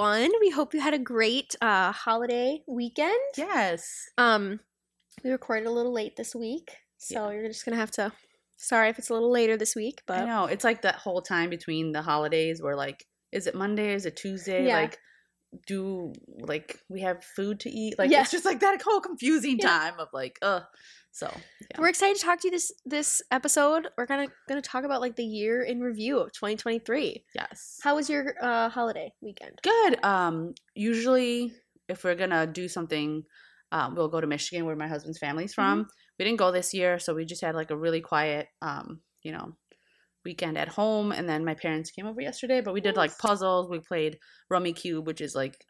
everyone. We hope you had a great uh, holiday weekend. Yes. Um, we recorded a little late this week, so you're just gonna have to. Sorry if it's a little later this week, but I know. It's like that whole time between the holidays where like is it Monday, is it Tuesday? Yeah. Like do like we have food to eat? Like Yeah. it's just like that whole confusing Yeah. time of like, uh so yeah. we're excited to talk to you this this episode. We're gonna gonna talk about like the year in review of 2023. yes. How was your uh, holiday weekend? Good. Um usually if we're gonna do something, um, we'll go to Michigan where my husband's family's from. We didn't go this year, so we just had like a really quiet um, you know, weekend at home and then my parents came over yesterday, but we did like puzzles, we played Rummikub, which is like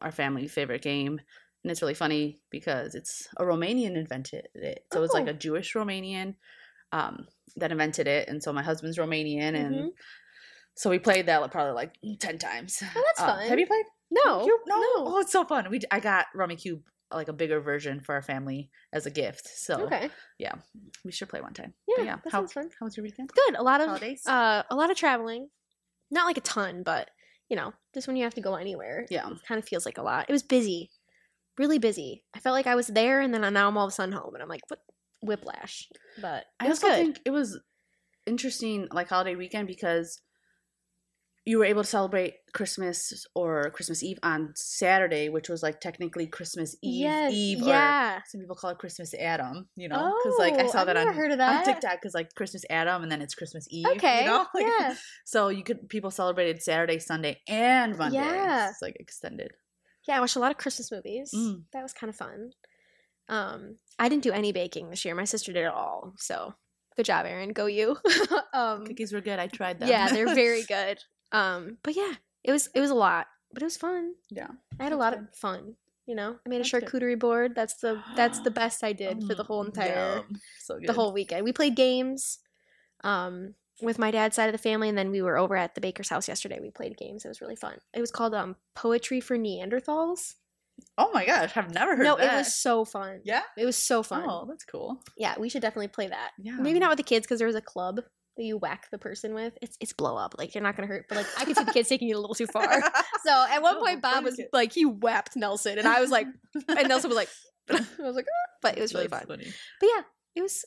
our family favorite game. And it's really funny because it's a Romanian invented it. So it's like Oh. a Jewish Romanian um, that invented it. And so my husband's Romanian and Mhm. so we played that probably like 10 times. Oh, that's Uh, fun. Have you played? No, Cube? No. no. Oh, it's so fun. We I got Rummikub like a bigger version for our family as a gift. So Okay, yeah, we should play one time. yeah, But yeah. that How, sounds fun. how was your weekend? Good. A lot of Holidays? uh, a lot of traveling. Not like a ton, but you know, just when you have to go anywhere, Yeah. it kind of feels like a lot. It was busy, really busy. I felt like I was there, and then now I'm all of a sudden home, and I'm like, what? Whiplash. But I also good. think it was interesting, like holiday weekend, because you were able to celebrate Christmas or Christmas Eve on Saturday, which was like technically Christmas Eve yes, Eve, or yeah. some people call it Christmas Adam. You know, because like I Oh, saw I've that on, heard of that. on. TikTok, because like Christmas Adam and then it's Christmas Eve. Okay, you know? Like, yeah. So you could people celebrated Saturday, Sunday, and Monday. Yeah. It's like extended. Yeah, I watched a lot of Christmas movies. Mm. That was kind of fun. Um, I didn't do any baking this year. My sister did it all. So good job, Erin. Go you. um, Cookies were good. I tried them. yeah, they're very good. Um, but yeah, it was it was a lot, but it was fun. yeah. I had a lot good. of fun. You know, I made a That's good. charcuterie board. That's the that's the best I did for the Mm, whole entire. So good. the whole weekend. We played games, um, with my dad's side of the family, and then we were over at the baker's house yesterday. We played games. It was really fun. It was called um poetry for Neanderthals. Oh my gosh, I've never heard no, of that. it was so fun. Yeah. It was so fun. Oh, that's cool. Yeah, we should definitely play that. Yeah. Maybe not with the kids because there was a club that you whack the person with. It's it's blow up. Like you're not gonna hurt, but like I could see the kids taking it a little too far. So at one Oh, point, Bob was it. like he whapped Nelson, and I was like, and Nelson was like, I was like, "Ah," but it was really That's fun. funny. But yeah, it was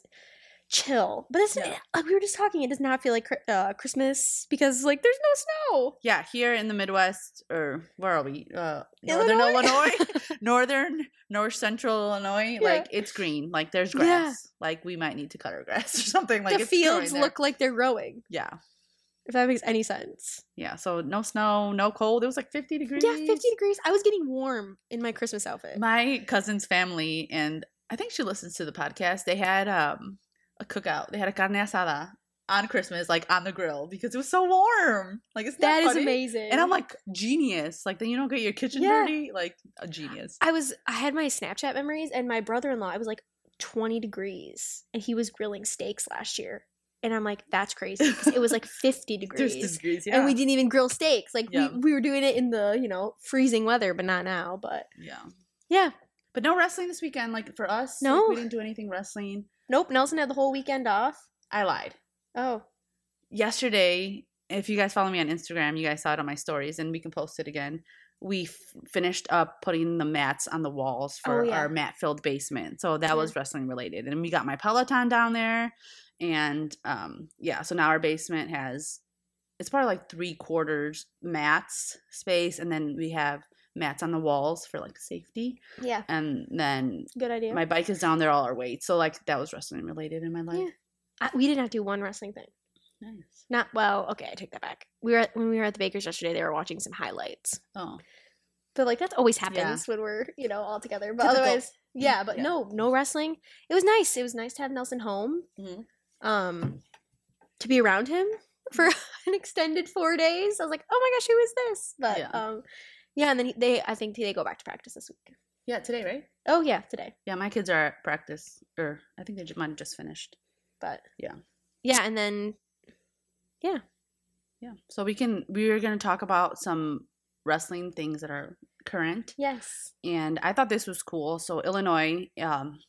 chill. But it's Yeah. like we were just talking. It does not feel like uh, Christmas because like there's no snow. Yeah, here in the Midwest, or where are we? Uh, Northern Illinois, Northern, North Central Illinois. Yeah. Like it's green. Like there's Yeah. grass. Like we might need to cut our grass or something. Like the fields look like they're growing. Yeah, If that makes any sense. yeah. So no snow, no cold. It was like 50 degrees. Yeah, 50 degrees. I was getting warm in my Christmas outfit. My cousin's family, and I think she listens to the podcast. They had um a cookout. They had a carne asada on Christmas, like on the grill, because it was so warm. Like it's that is funny? amazing. And I'm like genius. Like then you don't get your kitchen Yeah. dirty. Like a genius. I was I had my Snapchat memories and my brother-in-law I was like 20 degrees and he was grilling steaks last year. And I'm like that's crazy. it was like 50 degrees. degrees, yeah. And we didn't even grill steaks. Like Yeah. we, we were doing it in the, you know, freezing weather, but not now, but yeah. yeah. But no wrestling this weekend. Like for us, like, No. we didn't do anything wrestling. Nope, Nelson had the whole weekend off. I lied. Oh. Yesterday, if you guys follow me on Instagram, you guys saw it on my stories, and we can post it again. We f- finished up putting the mats on the walls for Oh, yeah. our mat filled basement. So that Yeah. was wrestling related. And we got my Peloton down there. And um, yeah, so now our basement has, it's probably like three quarters mats space. And then we have mats on the walls for like safety. Yeah, And then good idea. my bike is down there all our weight. So like that was wrestling related in my life. Yeah. I, we did not have to do one wrestling thing. Nice. Not well, okay, I take that back. We were at, when we were at the baker's yesterday, they were watching some highlights. Oh, But like that's always Yeah. happens when we're, you know, all together. But Typical. otherwise yeah, but Yeah. no, no wrestling. It was nice. It was nice to have Nelson home. Mhm. Um to be around him for an extended four days. I was like, oh my gosh, who is this? But Yeah. um yeah, and then they I think they go back to practice this week. yeah, today, right? Oh yeah, today. Yeah, my kids are at practice, or I think they might have just finished. But Yeah. Yeah, and then Yeah, yeah. so we can. We are going to talk about some wrestling things that are current, yes. and I thought this was cool. So Illinois um,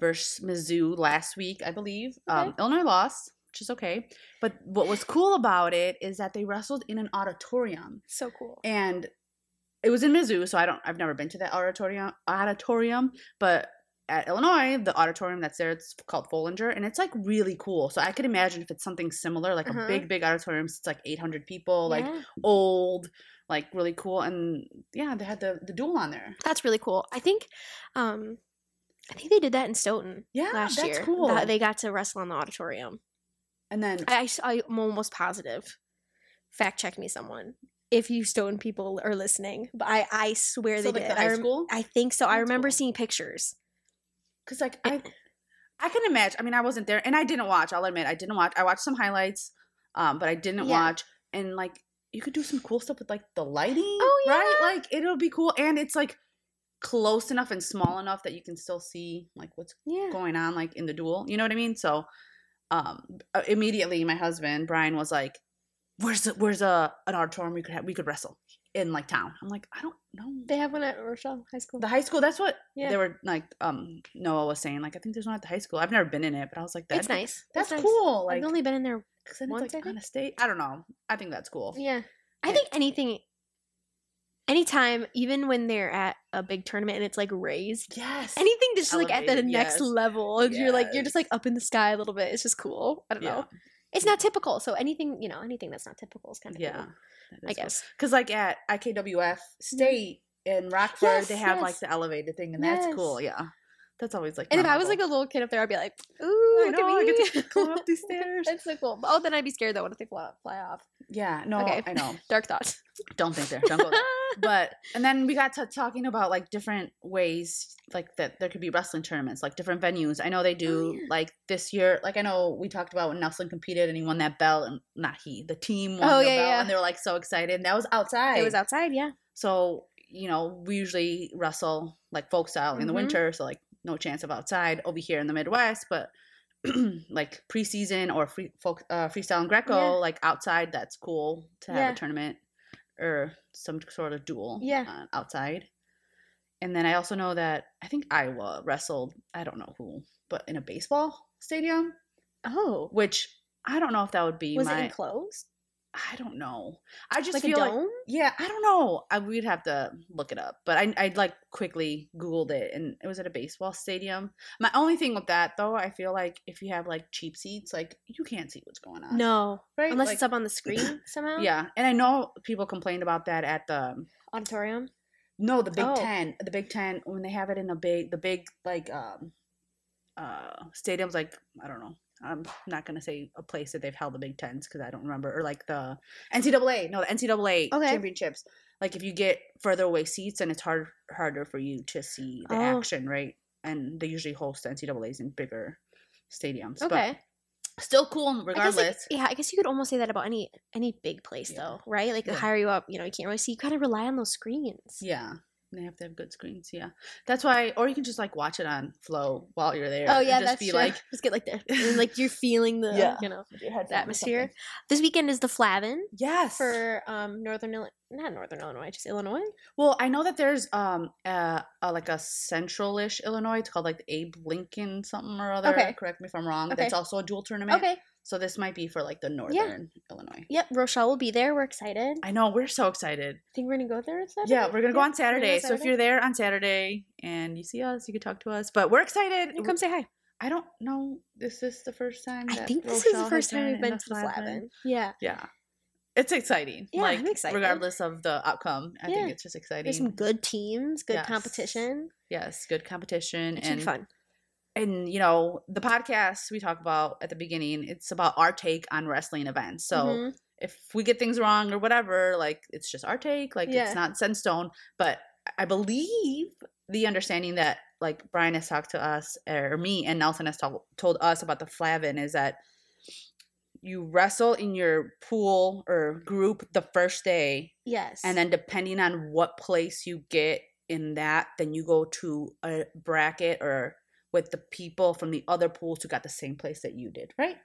versus Mizzou last week, I believe. Um, Illinois lost, which is okay. But what was cool about it is that they wrestled in an auditorium, So cool. and it was in Mizzou. So I don't, I've never been to that auditorium. Auditorium, but at Illinois, the auditorium that's there, it's called Foellinger, and it's like really cool. So I could imagine if it's something similar, like Uh-huh. a big, big auditorium. It's like 800 people, like old, like really cool. And yeah, they had the the duel on there. That's really cool. I think um I think they did that in Stoughton Yeah, last that's year. cool. That they got to wrestle in the auditorium. And then I, I am almost positive. Fact check me, someone. If you stone people are listening, but I I swear So, they like, did. the I, high rem- school? I think so. I remember cool. seeing pictures. Cause like I, I can imagine. I mean, I wasn't there, and I didn't watch. I'll admit, I didn't watch. I watched some highlights, um, but I didn't Yeah. watch. And like, you could do some cool stuff with like the lighting. Oh, yeah. right? Like it'll be cool, and it's like close enough and small enough that you can still see like what's Yeah. going on, like in the duel. You know what I mean? So, um, uh, immediately my husband Brian was like, "Where's the, where's a an auditorium we could have we could wrestle in like town?" I'm like, "I don't know." They have one at Rochelle High School. The high school, that's what Yeah. they were like. Um, Noah was saying, like, I think there's one at the high school. I've never been in it, but I was like, that's nice. That's nice. cool. Like, I've only been in there once, it's I like on think. a state. I don't know. I think that's cool. Yeah. I Yeah. think anything anytime, even when they're at a big tournament and it's like raised, Yes. anything just like at the Elevated, next level and you're like you're just like up in the sky a little bit it's just cool i don't Yeah. know it's not typical so anything you know anything that's not typical is kind of Yeah. cool i guess Because like at IKWF mm-hmm. State in Rockford, they Yes, have like the elevated thing, and that's cool. Yeah. That's always like. and if i was like a little kid up there i'd be like ooh I know, I get to climb up these stairs. that's so cool oh then i'd be scared though what if they fly, fly off yeah. No. Okay. I know. dark thoughts Don't think there. Don't go there. but and then we got to talking about like different ways like that there could be wrestling tournaments like different venues i know they do Oh, yeah. like this year like i know we talked about when nelson competed and he won that belt and not he the team won Oh, the yeah, belt yeah. and they were like so excited and that was outside it was outside yeah so you know we usually wrestle like folk style in the Mhm. winter so like no chance of outside over here in the midwest but like preseason or free folk uh, freestyle and greco Yeah. like outside that's cool to have Yeah. a tournament or some sort of duel Yeah. uh, outside. And then i also know that i think iowa wrestled i don't know who but in a baseball stadium oh. which i don't know if that would be was my it enclosed i don't know i just like feel like yeah, I don't know. I, we'd have to look it up, but I I like quickly googled it, and it was at a baseball stadium. My only thing with that, though, I feel like if you have like cheap seats, like you can't see what's going on. no right? unless Like, it's up on the screen somehow Yeah, and I know people complained about that at the auditorium no the Big Oh. Ten, the Big Ten when they have it in a big the big like um uh stadiums like I don't know. I'm not gonna say a place that they've held the Big Tens because I don't remember or like the NCAA. No, the NCAA Okay. championships. Like if you get further away seats, and it's hard harder for you to see the Oh. action, right? And they usually host NCAA's in bigger stadiums. okay But still cool I like, regardless. yeah, I guess you could almost say that about any any big place Yeah. though, right? Like the Yeah. higher you up, you know, you can't really see. You kind of rely on those screens. yeah. They have to have good screens, yeah. That's why, or you can just like watch it on Flow while you're there. Oh and yeah, just that's be true. like just get like there, and, like you're feeling the Yeah. you know the atmosphere. This weekend is the Flavin Yes. for um northern Illinois, not northern Illinois, just Illinois. Well, I know that there's um uh, uh like a central-ish Illinois. It's called like the Abe Lincoln something or other. Okay. Correct me if I'm wrong. Okay. That's also a dual tournament. Okay. So this might be for like the northern Illinois. Yep, Rochelle will be there. We're excited. I I know we're so excited. think we're gonna go there. on Saturday? Yeah, we're gonna go on Saturday. So if you're there on Saturday and you see us, you can talk to us. But we're excited. You come say hi. I don't know. Is this the first time? I think this is the first time we've been to Flavin? Flavin. Yeah, Yeah. It's exciting. Yeah, like I'm excited. regardless of the outcome. I Yeah. think it's just exciting. there's some good teams, good Yes. competition. yes, good competition It and fun. And you know the podcast we talk about at the beginning it's about our take on wrestling events so Mhm. if we get things wrong or whatever like it's just our take like Yeah. it's not set in stone but i believe the understanding that like brian has talked to us or me and nelson has told told us about the flavin is that you wrestle in your pool or group the first day yes, and then depending on what place you get in that then you go to a bracket or with the people from the other pools who got the same place that you did right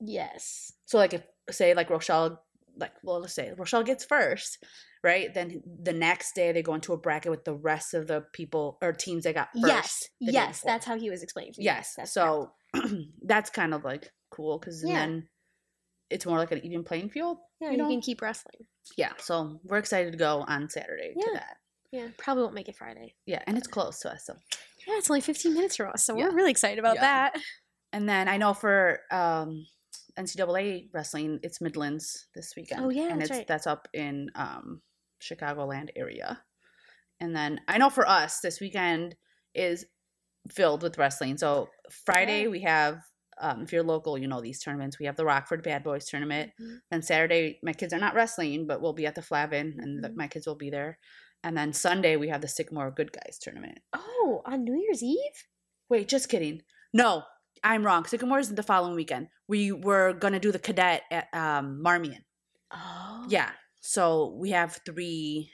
yes, so like if say like rochelle like well let's say rochelle gets first right then the next day they go into a bracket with the rest of the people or teams that got first yes, yes. That's how he was explaining. to yes That's so that's kind of like cool because Yeah. then it's more like an even playing field. Yeah, you you, can keep wrestling. Yeah, so we're excited to go on Saturday to Yeah. that. Yeah, probably won't make it Friday. Yeah, and it's close to us. So, Yeah, it's only 15 minutes from us, so Yeah. we're really excited about Yeah. that. and then I know for um, NCAA wrestling, it's Midlands this weekend. Oh, yeah, and that's it's right. that's up in um, Chicagoland area. And then I know for us, this weekend is filled with wrestling. So Friday we have. Um, if you're local, you know these tournaments. We have the Rockford Bad Boys tournament. Mhm. Then Saturday, my kids are not wrestling, but we'll be at the Flavin, and the, Mhm. my kids will be there. And then Sunday we have the Sycamore Good Guys tournament. Oh, on New Year's Eve? Wait, just kidding. No, I'm wrong. Sycamore is the following weekend. We were gonna do the cadet at um, Marmion. Oh. Yeah, so we have three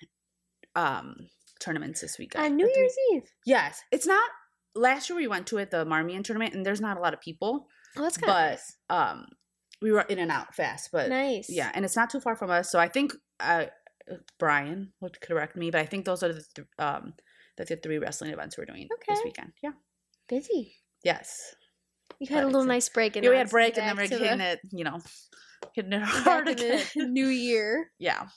um tournaments this weekend. On New three- Year's Eve. Yes, it's not. Last year we went to it, the Marmion tournament, and there's not a lot of people, Oh, that's kind of but nice. um, we were in and out fast. But nice. yeah, and it's not too far from us. So I think uh, Brian would correct me, but I think those are the th- um the, the three wrestling events we're doing this weekend. Yeah. Busy. Yes. You had a little nice break. And Yeah, we had break, and then we're to hitting the- it. You know, hitting it hard in again. the new year. Yeah.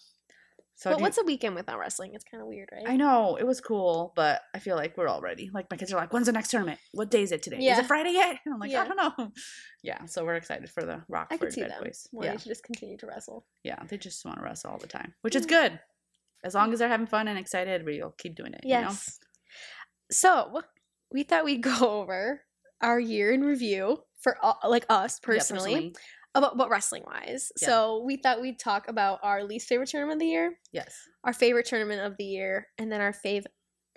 So but do you- what's a weekend without wrestling? It's kind of weird, right? I know it was cool, but I feel like we're all ready. Like my kids are like, "When's the next tournament? What day is it today? Is it Friday yet?" And I'm like, Yeah. "I don't know." Yeah, so we're excited for the Rockford I could see Bad them Boys. wanting Yeah, to just continue to wrestle. yeah, they just want to wrestle all the time, which is good. As long as they're having fun and excited, we'll keep doing it. You know? Yes. So we thought we'd go over our year in review for all, like us Yeah, personally, about but wrestling wise. Yeah. So we thought we'd talk about our least favorite tournament of the year, Yes. our favorite tournament of the year, and then our fave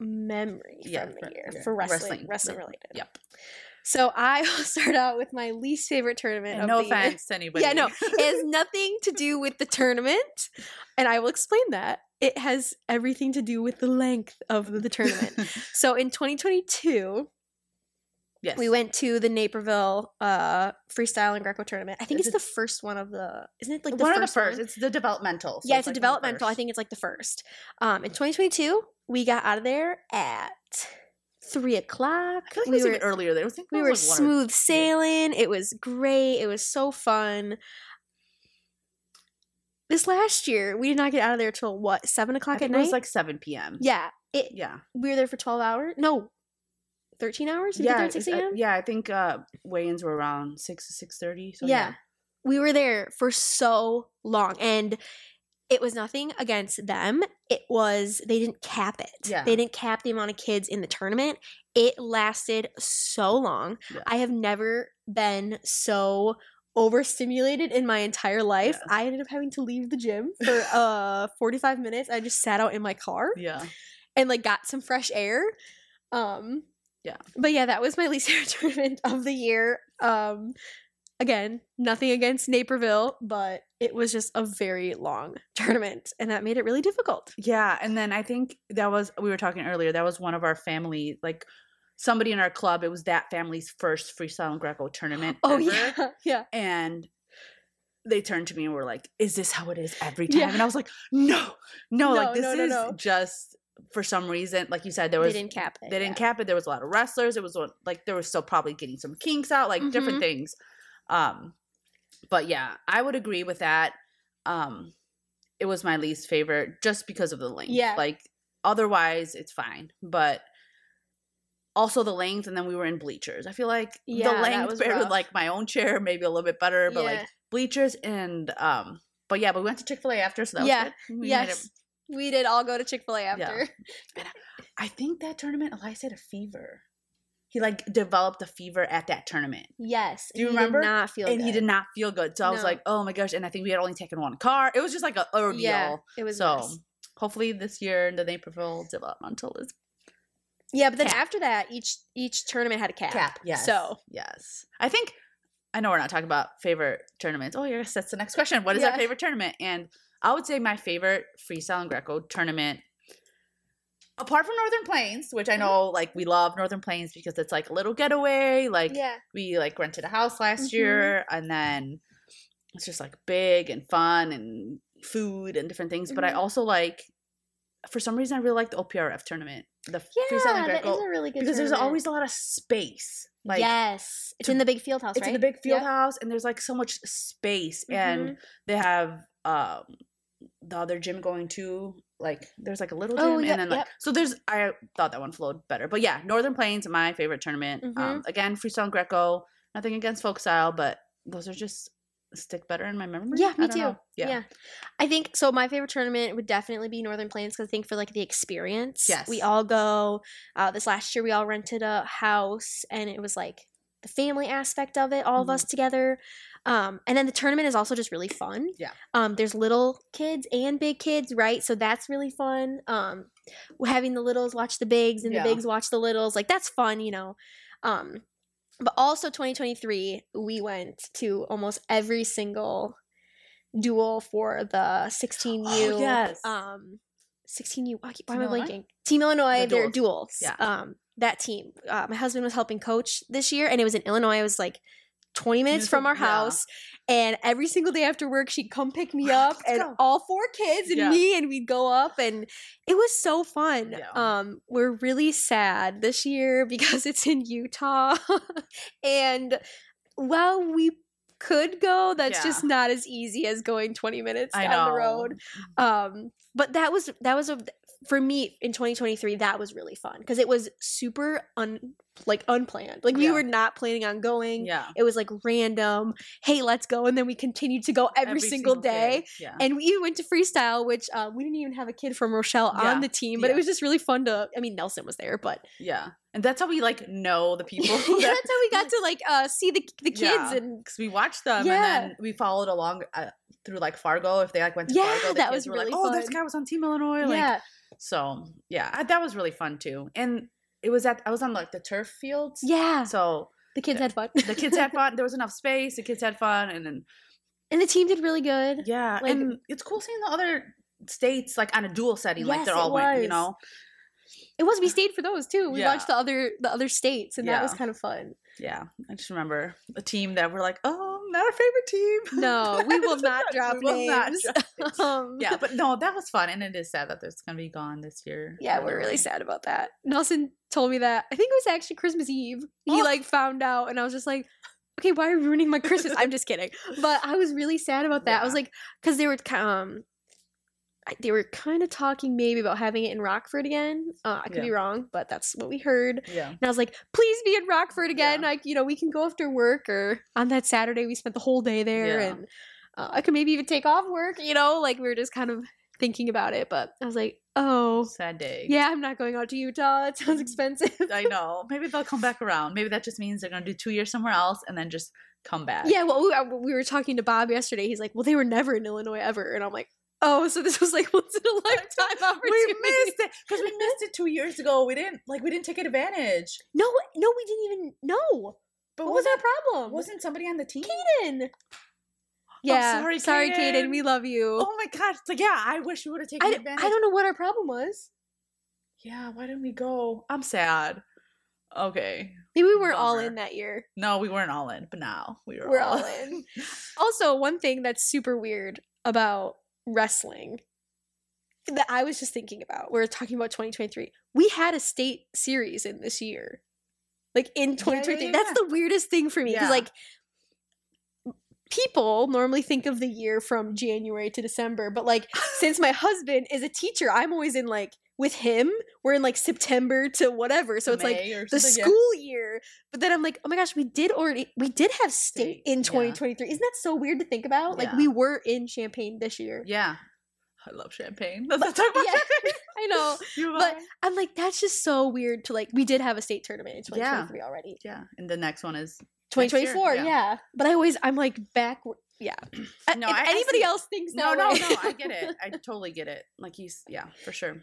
memory Yeah, from the for- year yeah, for wrestling, wrestling, wrestling related. Yep. So I will start out with my least favorite tournament no the year. offense to anybody. Yeah, no, it has nothing to do with the tournament, and I will explain that. It has everything to do with the length of the tournament. so in 2022, yes. we went to the Naperville uh, freestyle and Greco tournament. I think it's it- the first one of the. Isn't it like the one first? of the first. one? It's the developmental. so yeah, it's, a like one developmental. I think it's like the first. Um, in 2022, we got out of there at three o'clock. I feel like we were earlier. There I think we were like or- smooth sailing. It was great. It was so fun. This last year, we did not get out of there till what seven o'clock at night. it was like 7 p.m. yeah, it. Yeah. We were there for twelve hours. No, thirteen hours. Did we get there Yeah. at six it's- uh, a.m. yeah. I think uh, weigh-ins were around six to six thirty. So yeah. we were there for so long, and it was nothing against them. It was they didn't cap it. Yeah. they didn't cap the amount of kids in the tournament. It lasted so long. Yeah. I have never been so overstimulated in my entire life. Yes. I ended up having to leave the gym for uh 45 minutes. I just sat out in my car Yeah. and like got some fresh air. Um Yeah. But yeah, that was my least favorite tournament of the year. Um again, nothing against Naperville, but it was just a very long tournament and that made it really difficult. Yeah, and then I think that was we were talking earlier. That was one of our family, like somebody in our club. It was that family's first freestyle and Greco tournament. Oh ever. yeah. Yeah. and they turned to me and were like, "Is this how it is every time?" Yeah. And I was like, "No, no, No, like this no, no, is just for some reason, like you said, there They was didn't cap it. they didn't yeah. cap it. There was a lot of wrestlers. It was like there was still probably getting some kinks out, like different Mhm. things. Um, but yeah, I would agree with that. Um, it was my least favorite just because of the length. Yeah. like otherwise it's fine, but also the length, and then we were in bleachers. I feel like Yeah, the length paired with like my own chair maybe a little bit better, but Yeah. like bleachers and um. But yeah, but we went to Chick Fil A after, so that Yeah, was good. We yes. We did all go to Chick-fil-A after. Yeah. I think that tournament, Elias had a fever. He like developed a fever at that tournament, Yes. Do you he remember? Did not feel and he did not feel good. So I was like, oh my gosh! And I think we had only taken one car. It was just like a ordeal. Yeah, it was so hopefully this year the Naperville developmental is Yeah, but then Cap. after that, each each tournament had a cap. cap. Yes. So yes, I think I know we're not talking about favorite tournaments. Oh yes, that's the next question. What is Yeah. our favorite tournament? And I would say my favorite freestyle and Greco tournament. Apart from Northern Plains, which I know like we love Northern Plains because it's like a little getaway, like yeah, we like rented a house last Mhm. year and then it's just like big and fun and food and different things but i Mhm. also like for some reason i really like the oprf tournament the yeah, freestyle and that is a really good because there's always a lot of space Like yes, it's to- in the big field house, it's right? in the big field Yep. house, and there's like so much space, and they have um the other gym going to like there's like a little gym Oh, yep, and then like yep. so there's I thought that one flowed better. But yeah, Northern Plains, my favorite tournament. Mm-hmm. Um again, freestyle and Greco, nothing against folk style, but those are just stick better in my memory. Yeah, me too. Yeah. Yeah. I think so. My favorite tournament would definitely be Northern Plains because I think for like the experience. Yes. We all go. Uh, this last year, we all rented a house, and it was like the family aspect of it, all of Mhm. us together. Um, and then the tournament is also just really fun. Yeah. Um, there's little kids and big kids, right? So that's really fun. Um, having the littles watch the bigs and Yeah. the bigs watch the littles, like that's fun, you know. Um, but also 2023, we went to almost every single duel for the 16U. Oh, yes. Um, 16U. Why, why am I blanking? Team Illinois. The Their duels. duels. Yeah. Um, that team. Uh, my husband was helping coach this year, and it was in Illinois. It was like 20 minutes from our yeah. house. And every single day after work, she'd come pick me up, Let's and go. all four kids and Yeah. me, and we'd go up, and it was so fun. Yeah. Um, we're really sad this year because it's in Utah, and while we could go, that's Yeah. just not as easy as going 20 minutes I down know. the road. Um, but that was that was a for me in 2023 that was really fun because it was super un like unplanned. Like we Yeah. were not planning on going. Yeah. It was like random. Hey, let's go, and then we continued to go every, single, day. Yeah. And we even went to freestyle, which uh, we didn't even have a kid from Rochelle Yeah, on the team, but it was just really fun to. I mean, Nelson was there, but yeah. And that's how we like know the people. yeah, that's how we got to like uh, see the the kids Yeah. and because we watched them Yeah. and then we followed along uh, through like Fargo. If they like went to Yeah, Fargo, the that kids was were really like, "Oh, this fun. guy was on Team Illinois." Like, yeah, so yeah, I- that was really fun too. And it was at I was on like the turf fields. yeah. So The kids had fun. the kids had fun. There was enough space. The kids had fun, and then and the team did really good. yeah, Like- and it's cool seeing the other states like on a dual setting, like they're all went. You know, It was we stayed for those too. We Yeah. watched the other the other states, and that was kind of fun. yeah. I just remember a team that were like, "Oh, not our favorite team." No, we will not drop We will not drop um, yeah, but no, that was fun, and it is sad that it's gonna be gone this year. yeah, we're really sad about that. Nelson told me that. I think it was actually Christmas Eve. He Oh. like found out, and I was just like, "Okay, why are you ruining my Christmas?" I'm just kidding, but I was really sad about that. I was like, because they were um, they were kind of talking maybe about having it in Rockford again. Uh, I could be wrong, but that's what we heard. Yeah. And I was like, please be in Rockford again. Yeah. Like, you know, we can go after work or on that Saturday we spent the whole day there Yeah. and uh, I could maybe even take off work, you know, like we were just kind of thinking about it. But I was like, oh, Sad day. yeah, I'm not going out to Utah. It sounds expensive. I know. Maybe they'll come back around. Maybe that just means they're gonna do two years somewhere else and then just come back. yeah, well, we, uh, we were talking to Bob yesterday. He's like, well, they were never in Illinois ever. And I'm like, oh, so this was like once in a lifetime opportunity. we missed it because we missed it two years ago. We didn't like we didn't take advantage. No, no, we didn't even know. But What was our problem? wasn't somebody on the team? Kaden. Oh, yeah, sorry, sorry, Kaden. Kaden. We love you. Oh my gosh! It's like yeah, I wish we would have taken I, advantage. I don't know what our problem was. Yeah, why didn't we go? I'm sad. Okay. Maybe we weren't all in that year. No, we weren't all in, but now we were We're all in. Also, one thing that's super weird about wrestling that I was just thinking about, we're talking about 2023. We had a state series in this year. Like in 2023. yeah, That's yeah. the weirdest thing for me. Because Yeah. like people normally think of the year from January to December, but like since my husband is a teacher, I'm always in like with him, we're in like September to whatever. So it's like May or the something, yeah. school year. But then I'm like, oh my gosh, we did already we did have state in yeah. 2023. Isn't that so weird to think about? Like Yeah. we were in Champaign this year. Yeah. I love champagne. Let's not talk about yeah. champagne. I know. But. I'm like, that's just so weird to like we did have a state tournament in Yeah. 2023 already. yeah, and the next one is 2024, yeah. yeah. But I always I'm like back yeah. No, I- I anybody it. else thinks no, no, way- no. I get it. I totally get it. Like he's yeah, for sure.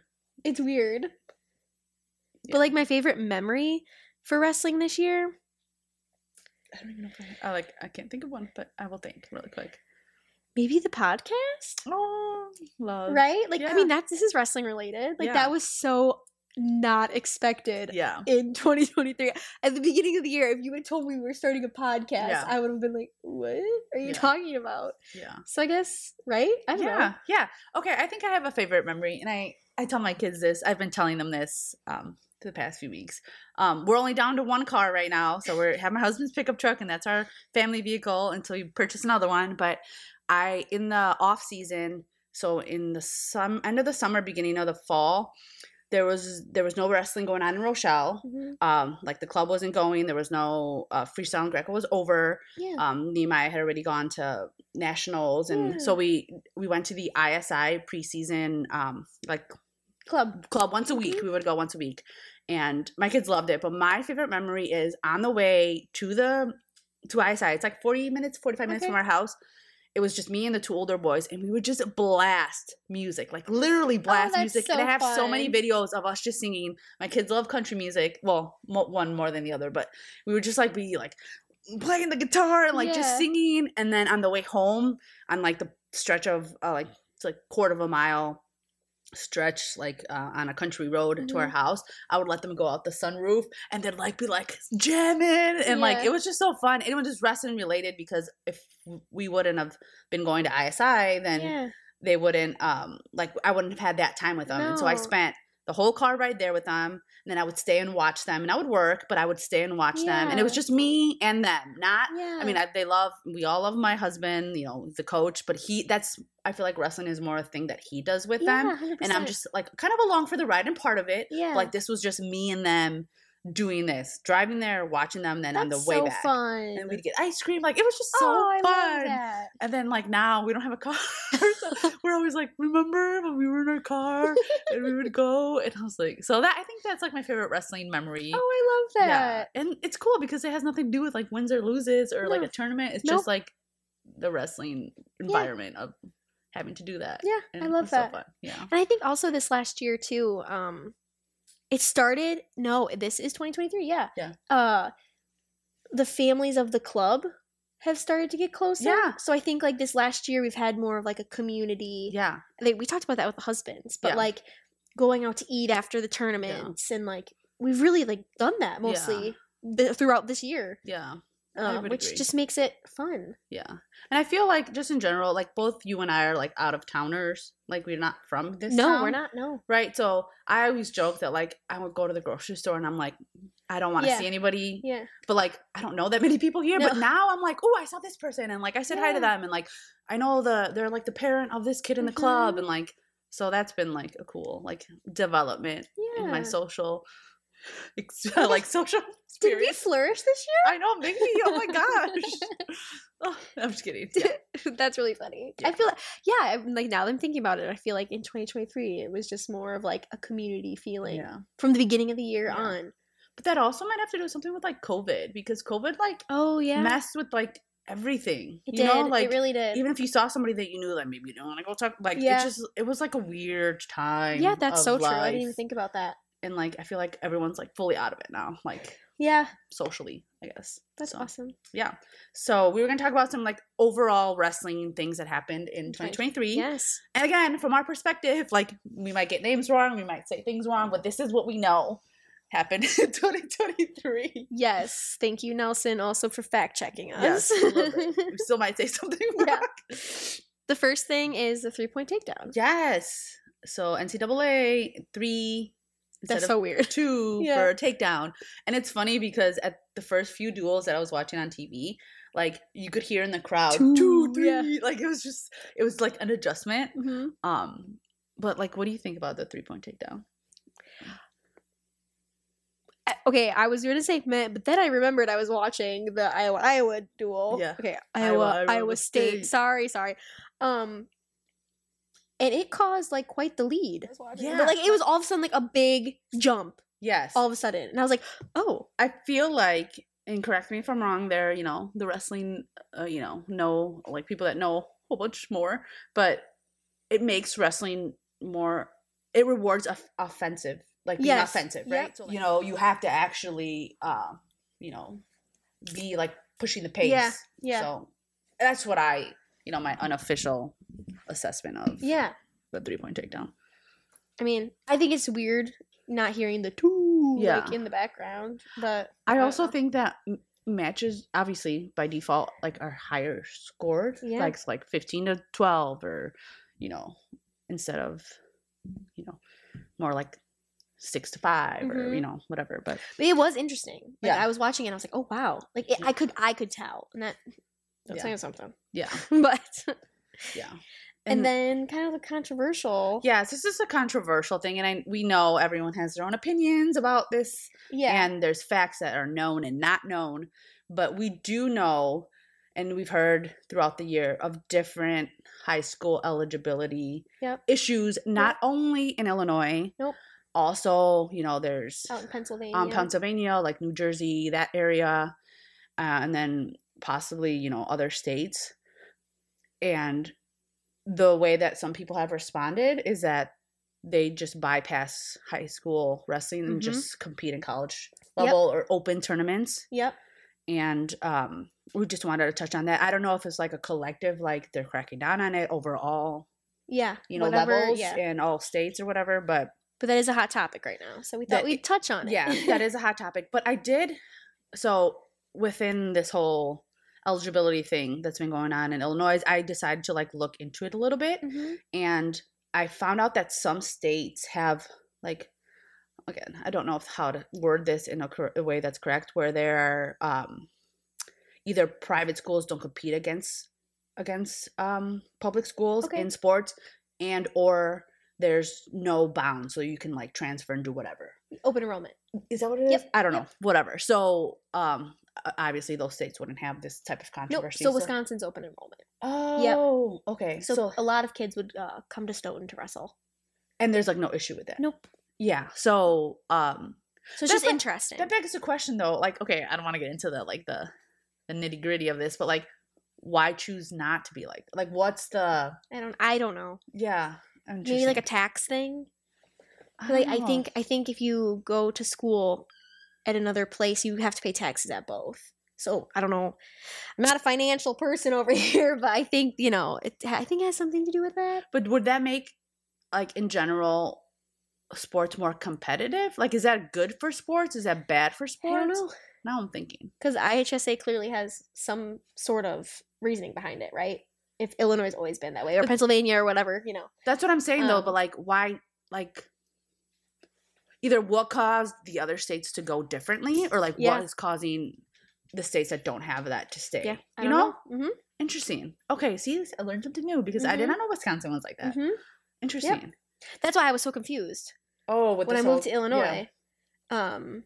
It's weird. Yeah. But like my favorite memory for wrestling this year, I don't even know if I, I like. I can't think of one, but I will think really quick. maybe the podcast. Oh, love. right? Like, I mean, that's this is wrestling related. Like, Yeah. that was so not expected Yeah. in 2023. At the beginning of the year, if you had told me we were starting a podcast, Yeah. I would have been like, "What are you Yeah. talking about?" Yeah. So I guess, right? I don't yeah. know. Yeah. Okay. I think I have a favorite memory, and I I tell my kids this. I've been telling them this um, the past few weeks. Um, we're only down to one car right now, so we're have my husband's pickup truck, and that's our family vehicle until we purchase another one. But I in the off season, so in the some end of the summer, beginning of the fall, there was there was no wrestling going on in Rochelle. Mhm. Um, like the club wasn't going. There was no uh, freestyle Greco was over. Yeah. Um, Nehemiah had already gone to nationals, and so we we went to the ISI preseason um like Club. club once a week. Mhm. We would go once a week, and my kids loved it. But my favorite memory is on the way to the to ISI. It's like forty minutes, forty five minutes from our house. It was just me and the two older boys, and we would just blast music, like literally blast Oh, music. and I so have so many videos of us just singing. My kids love country music. Well, mo- one more than the other, but we would just like be like playing the guitar and like just singing. And then on the way home, on like the stretch of uh, like it's like quarter of a mile stretch like uh, on a country road to our Mhm. house i would let them go out the sunroof and then like be like jamming and like it was just so fun it was just wrestling related because if we wouldn't have been going to isi then yeah. they wouldn't um like i wouldn't have had that time with them and so i spent the whole car ride there with them and then i would stay and watch them and i would work but i would stay and watch them and it was just me and them not Yeah. I mean, I, they love. We all love my husband. You know, the coach, but he. That's. I feel like wrestling is more a thing that he does with them, 100%. and I'm just like kind of along for the ride and part of it. yeah. Like this was just me and them doing this, driving there, watching them, then on the way so back, fun. and we'd get ice cream. Like it was just so oh, fun. And then like now we don't have a car. so we're always like, remember when we were in our car and we would go? And I was like, so that I think that's like my favorite wrestling memory. Oh, I love Yeah, that. and it's cool because it has nothing to do with like wins or loses or like a tournament. It's Nope. just like the wrestling environment of having to do that. Yeah, And I love so that. fun. Yeah. And I think also this last year too, um it started no, this is 2023, yeah. Yeah. Uh the families of the club have started to get closer. Yeah. So I think like this last year we've had more of like a community. Yeah. Like we talked about that with the husbands, but Yeah. like going out to eat after the tournaments and like we've really like done that mostly th- throughout this year. Yeah. Um, which agree. just makes it fun. Yeah. And I feel like just in general, like both you and I are like out of towners. Like we're not from this no, town. we're not. No. Right. So I always joke that like I would go to the grocery store and I'm like, I don't want to Yeah. see anybody. Yeah. But like I don't know that many people here. But now I'm like, oh, I saw this person and like I said hi to them and like I know the they're like the parent of this kid in the club Mhm. and like so that's been like a cool like development Yeah. in my social like social Did we flourish this year? I know, maybe. Oh my gosh. oh, I'm just kidding. Yeah. That's really funny. I feel like, yeah, I'm, like now that I'm thinking about it, I feel like in 2023 it was just more of like a community feeling yeah. from the beginning of the year Yeah. on. But that also might have to do something with like COVID because COVID like Oh yeah, messed with like everything. it you did. know, like it really did. even if you saw somebody that you knew, like maybe you don't want to go talk. Like Yeah. it just it was like a weird time. yeah, that's so true. I didn't even think about that. And like I feel like everyone's like fully out of it now, like Yeah, socially, I guess. that's So, awesome. Yeah. So we were gonna talk about some like overall wrestling things that happened in 2023. Yes. And again, from our perspective, like we might get names wrong, we might say things wrong, but this is what we know happened in 2023. Yes. Thank you, Nelson, also for fact checking us. bit. we still might say something wrong. Yeah. the first thing is the three point takedown. Yes. So NCAA three That's so weird. two Yeah. for a takedown. And it's funny because at the first few duels that I was watching on TV, like you could hear in the crowd Two, two, three. yeah. Like it was just it was like an adjustment. hmm Um but like what do you think about the three point takedown? Okay, I was gonna say meh, but then I remembered I was watching the Iowa Iowa duel. Yeah. Okay, Iowa, Iowa Iowa, Iowa State. State. Sorry, sorry. Um, and it caused like quite the lead. Yeah. but like it was all of a sudden like a big jump Yes. all of a sudden, and I was like, oh, I feel like, and correct me if I'm wrong, there, you know, the wrestling, uh, you know, know, like people that know a whole bunch more, but it makes wrestling more, it rewards off- offensive, like being Yes. offensive, Yep. right? So, you know, you have to actually, uh, you know, be like pushing the pace. Yeah, yeah. So that's what I, you know, my unofficial assessment of yeah. the three point takedown. I mean, I think it's weird not hearing the two like in the background, but I don't also know. think that matches, obviously by default, like are higher scored, Yeah. like it's like fifteen to twelve, or you know, instead of you know, more like six to 5 or Mhm. you know whatever. But But it was interesting. Like Yeah. I was watching it, and I was like, oh wow, like it, I could I could tell, and that that's Yeah. saying something. yeah, But yeah. And, then kind of the controversial. Yes, this is a controversial thing, and I, we know everyone has their own opinions about this, yeah, and there's facts that are known and not known. But we do know, and we've heard throughout the year of different high school eligibility Yep. issues, not only in Illinois. Nope. Also, you know, there's out in Pennsylvania. um, Pennsylvania, like New Jersey, that area, uh, and then possibly you know other states. And the way that some people have responded is that they just bypass high school wrestling and Mhm. just compete in college Yep. level or open tournaments. Yep. And um, we just wanted to touch on that. I don't know if it's like a collective, like they're cracking down on it overall, Yeah. you know, whatever, levels Yeah. in all states or whatever. But But that is a hot topic right now, so we thought That- we'd touch on it. yeah that is a hot topic but i did so within this whole eligibility thing that's been going on in illinois i decided to like look into it a little bit Mhm. and i found out that some states have like again i don't know if how to word this in a, cor- a way that's correct where there are um either private schools don't compete against against um public schools Okay. in sports and or there's no bound so you can like transfer and do whatever Open enrollment. is that what it is? Yep, I don't yep. know. Whatever. So, um, obviously those states wouldn't have this type of Nope. controversy. So Wisconsin's open enrollment. Oh, okay. So, So, a lot of kids would uh, come to Stoughton to wrestle. and there's like no issue with that. Nope. Yeah. So, um, So it's just like- interesting. that begs the question though. Like, okay, I don't want to get into the like the the nitty gritty of this, but like, why choose not to be like like what's the I don't. I don't know. yeah? Maybe like a tax thing. I, I think I think if you go to school at another place, you have to pay taxes at both. So I don't know. I'm not a financial person over here, but I think you know. It, I think it has something to do with that. But would that make like in general sports more competitive? Like, is that good for sports? Is that bad for I sports? don't know Now I'm thinking. because IHSA clearly has some sort of reasoning behind it, right? If Illinois has always been that way, or Pennsylvania, or whatever, you know. That's what I'm saying though, Um, but like why like either what caused the other states to go differently or like Yeah. what is causing the states that don't have that to stay. Yeah, I you don't know? Mhm, Interesting. Okay, see, I learned something new because I did not know Wisconsin was like that. mhm. Interesting. That's why I was so confused Oh, when I this moved to Illinois. yeah. Um,